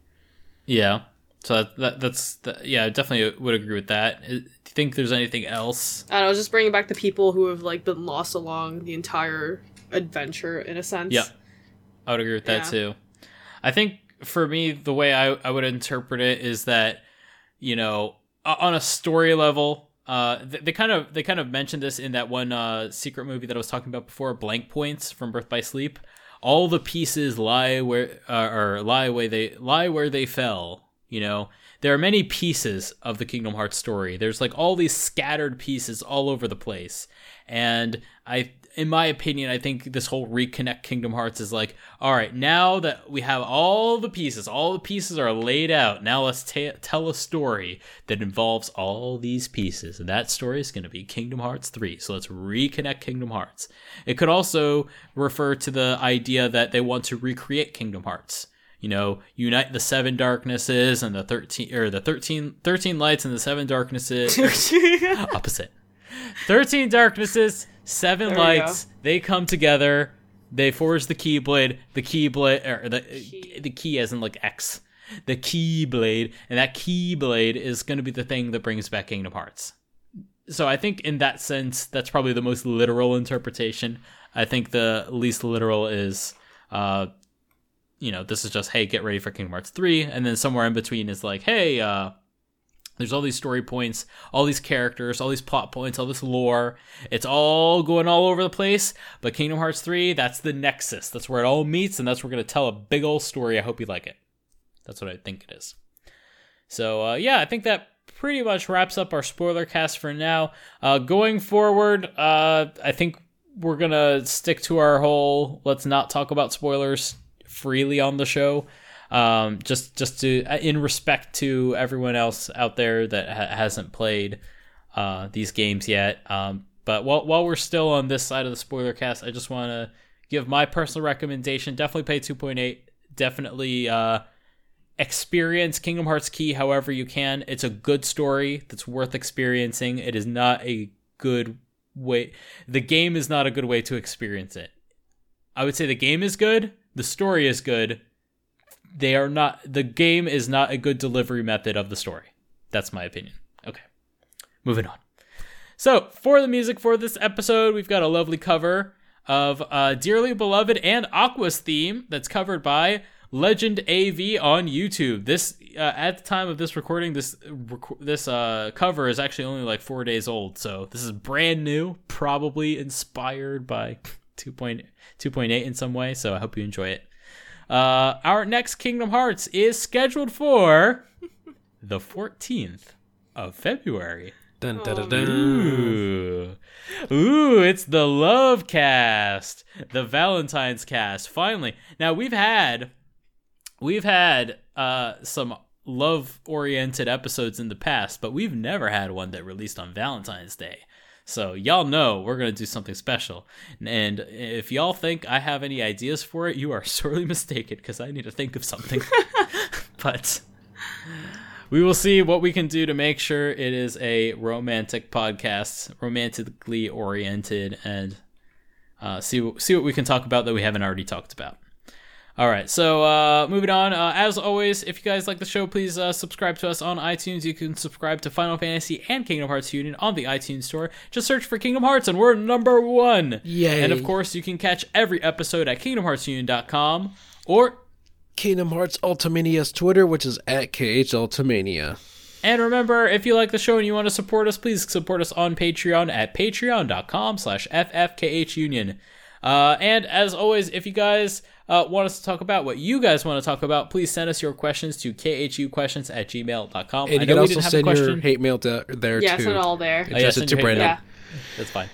Yeah. So that, that that's that, yeah, I definitely would agree with that. Uh, Do you think there's anything else? I don't know, just bringing back the people who have like been lost along the entire adventure in a sense. Yeah. I would agree with that Yeah. too. I think for me, the way I, I would interpret it is that, you know, o- on a story level, uh, th- they kind of they kind of mentioned this in that one uh, secret movie that I was talking about before, Blank Points from Birth by Sleep. All the pieces lie where uh, or lie where they lie where they fell. You know, there are many pieces of the Kingdom Hearts story. There's like all these scattered pieces all over the place, and I in my opinion, I think this whole reconnect Kingdom Hearts is like, all right, now that we have all the pieces, all the pieces are laid out. Now let's ta tell a story that involves all these pieces, and that story is going to be Kingdom Hearts 3. So let's reconnect Kingdom Hearts. It could also refer to the idea that they want to recreate Kingdom Hearts. You know, unite the seven darknesses and the 13 or the 13 13 lights and the seven darknesses opposite. 13 darknesses, 7 There lights, they come together, they forge the keyblade, the keyblade or the Key. the key as in like X. The keyblade, and that keyblade is going to be the thing that brings back Kingdom Hearts. So I think in that sense, that's probably the most literal interpretation. I think the least literal is uh you know, this is just hey, get ready for Kingdom Hearts 3 and then somewhere in between is like, hey, uh there's all these story points, all these characters, all these plot points, all this lore. It's all going all over the place. But Kingdom Hearts 3, that's the nexus. That's where it all meets, and that's where we're going to tell a big old story. I hope you like it. That's what I think it is. So, uh, yeah, I think that pretty much wraps up our spoiler cast for now. Uh, going forward, uh, I think we're going to stick to our whole let's not talk about spoilers freely on the show um, just just to uh, in respect to everyone else out there that ha- hasn't played uh, these games yet. Um, but while while we're still on this side of the spoiler cast, I just want to give my personal recommendation. Definitely pay 2.8. Definitely uh, experience Kingdom Hearts Key however you can. It's a good story that's worth experiencing. It is not a good way. The game is not a good way to experience it. I would say the game is good. The story is good they are not the game is not a good delivery method of the story. That's my opinion. Okay. Moving on. So for the music for this episode we've got a lovely cover of uh, dearly beloved and aqua's theme that's covered by legend av on youtube. This uh, at the time of this recording this rec- this uh, cover is actually only like four days old. So this is brand new probably inspired by 2.2.8 in some way. So i hope you enjoy it uh, our next Kingdom Hearts is scheduled for the 14th of February. Dun, dun, dun, dun. Ooh. Ooh, it's the Love Cast, the Valentine's Cast. Finally. Now we've had we've had uh some love oriented episodes in the past, but we've never had one that released on Valentine's Day. So y'all know we're gonna do something special, and if y'all think I have any ideas for it, you are sorely mistaken because I need to think of something. but we will see what we can do to make sure it is a romantic podcast, romantically oriented, and uh, see see what we can talk about that we haven't already talked about. All right, so uh, moving on. Uh, as always, if you guys like the show, please uh, subscribe to us on iTunes. You can subscribe to Final Fantasy and Kingdom Hearts Union on the iTunes Store. Just search for Kingdom Hearts, and we're number one. Yay. And of course, you can catch every episode at KingdomHeartsUnion.com or Kingdom Hearts Ultimania's Twitter, which is at KH Ultimania. And remember, if you like the show and you want to support us, please support us on Patreon at patreon.com slash ffkhunion. Uh, and as always, if you guys uh, want us to talk about what you guys want to talk about, please send us your questions to khuquestions at gmail.com. And I you know can also a send your hate mail to, there Yeah, too. send it all there. Address yeah, it to your hate Brandon. Yeah. That's fine.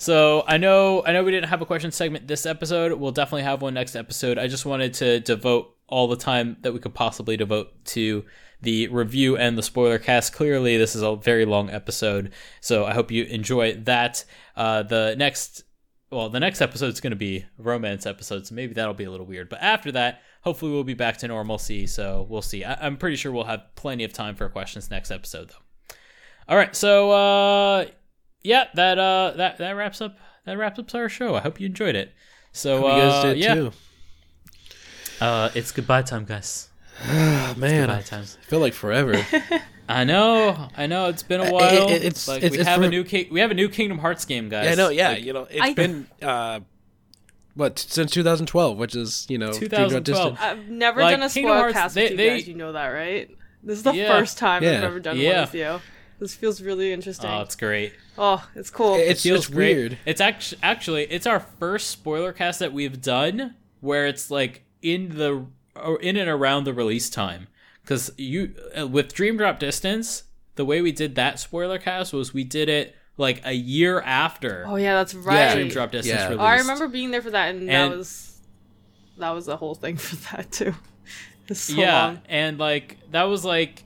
So I know I know we didn't have a question segment this episode. We'll definitely have one next episode. I just wanted to devote all the time that we could possibly devote to the review and the spoiler cast. Clearly, this is a very long episode, so I hope you enjoy that. Uh, the next, well, the next episode is going to be a romance episode, so maybe that'll be a little weird. But after that, hopefully, we'll be back to normalcy. So we'll see. I- I'm pretty sure we'll have plenty of time for questions next episode, though. All right, so uh, yeah, that uh, that that wraps up that wraps up our show. I hope you enjoyed it. So Hope you guys uh, did yeah, too. uh, it's goodbye time, guys. Oh, man, Goodbye I feel like forever. I know, I know. It's been a while. it- it's- like it's- we it's have a new Ki- we have a new Kingdom Hearts game, guys. yeah, I know. Yeah, Like, you know, it's I- been uh, what since 2012, which is you know 2012. I've never Like, done a Kingdom spoiler Hearts, cast they- with you they- guys. You know that, right? This is the Yeah. first time Yeah. I've ever done Yeah. one with you. This feels really interesting. Oh, it's great. oh, it's cool. It's feels it's great. weird. It's actually actually it's our first spoiler cast that we've done where it's like in the or in and around the release time because you uh, with Dream Drop Distance the way we did that spoiler cast was we did it like a year after oh yeah, that's right. Dream Drop Distance Yeah. released. Oh, I remember being there for that, and, that was that was the whole thing for that too. So yeah, long. and like that was like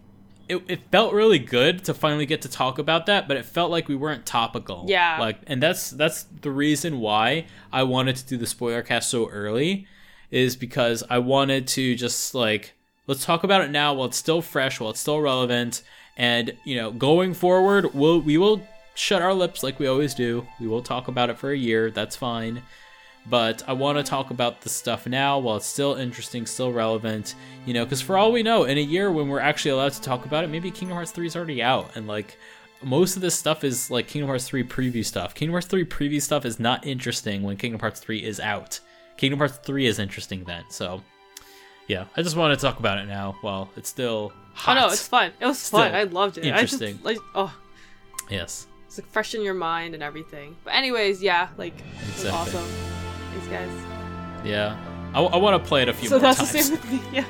it, it felt really good to finally get to talk about that, but it felt like we weren't topical. Yeah. Like and that's that's the reason why I wanted to do the spoiler cast so early is because I wanted to just like let's talk about it now while it's still fresh, while it's still relevant, and you know, going forward, we'll we will shut our lips like we always do. We will talk about it for a year, that's fine but I want to talk about the stuff now while it's still interesting, still relevant, you know, because for all we know, in a year when we're actually allowed to talk about it, maybe Kingdom Hearts 3 is already out, and like most of this stuff is like Kingdom Hearts 3 preview stuff. Kingdom Hearts 3 preview stuff is not interesting when Kingdom Hearts 3 is out. Kingdom Hearts 3 is interesting then, so yeah, I just want to talk about it now while it's still hot. Oh no, it's fun. It was fun. I loved it. interesting. I just like oh, yes. it's like fresh in your mind and everything. But anyways, yeah, like it was awesome. Thanks, guys. Yeah. I, want to play it a few So more that's times. the same with me. Yeah,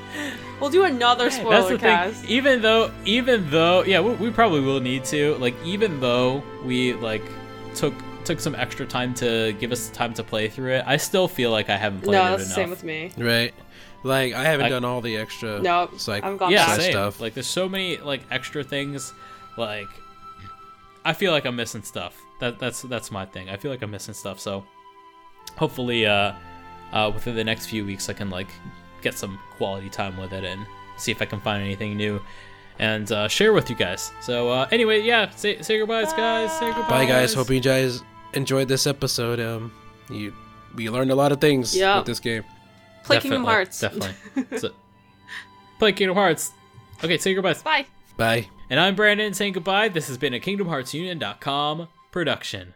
we'll do another spoiler That's the cast. thing. Even though, even though, yeah, we, we probably will need to. Like, even though we like took took some extra time to give us time to play through it, I still feel like I haven't played No, it that's the same with me. Right. Like I haven't I- done all the extra No, psych I've gone yeah, back. same. stuff. Like, there's so many like extra things. Like, I feel like I'm missing stuff. That that's that's my thing. I feel like I'm missing stuff. So, hopefully, uh, uh, within the next few weeks, I can like get some quality time with it and see if I can find anything new and uh, share with you guys. So, uh, anyway, yeah, say say goodbyes, guys. Say goodbyes. Bye guys. Hope you guys enjoyed this episode. Um, you we learned a lot of things Yep. with this game. Play Kingdom Hearts. Definitely. so, play Kingdom Hearts. Okay, say goodbyes. Bye. Bye. And I'm Brandon saying goodbye. This has been a KingdomHeartsUnion.com production.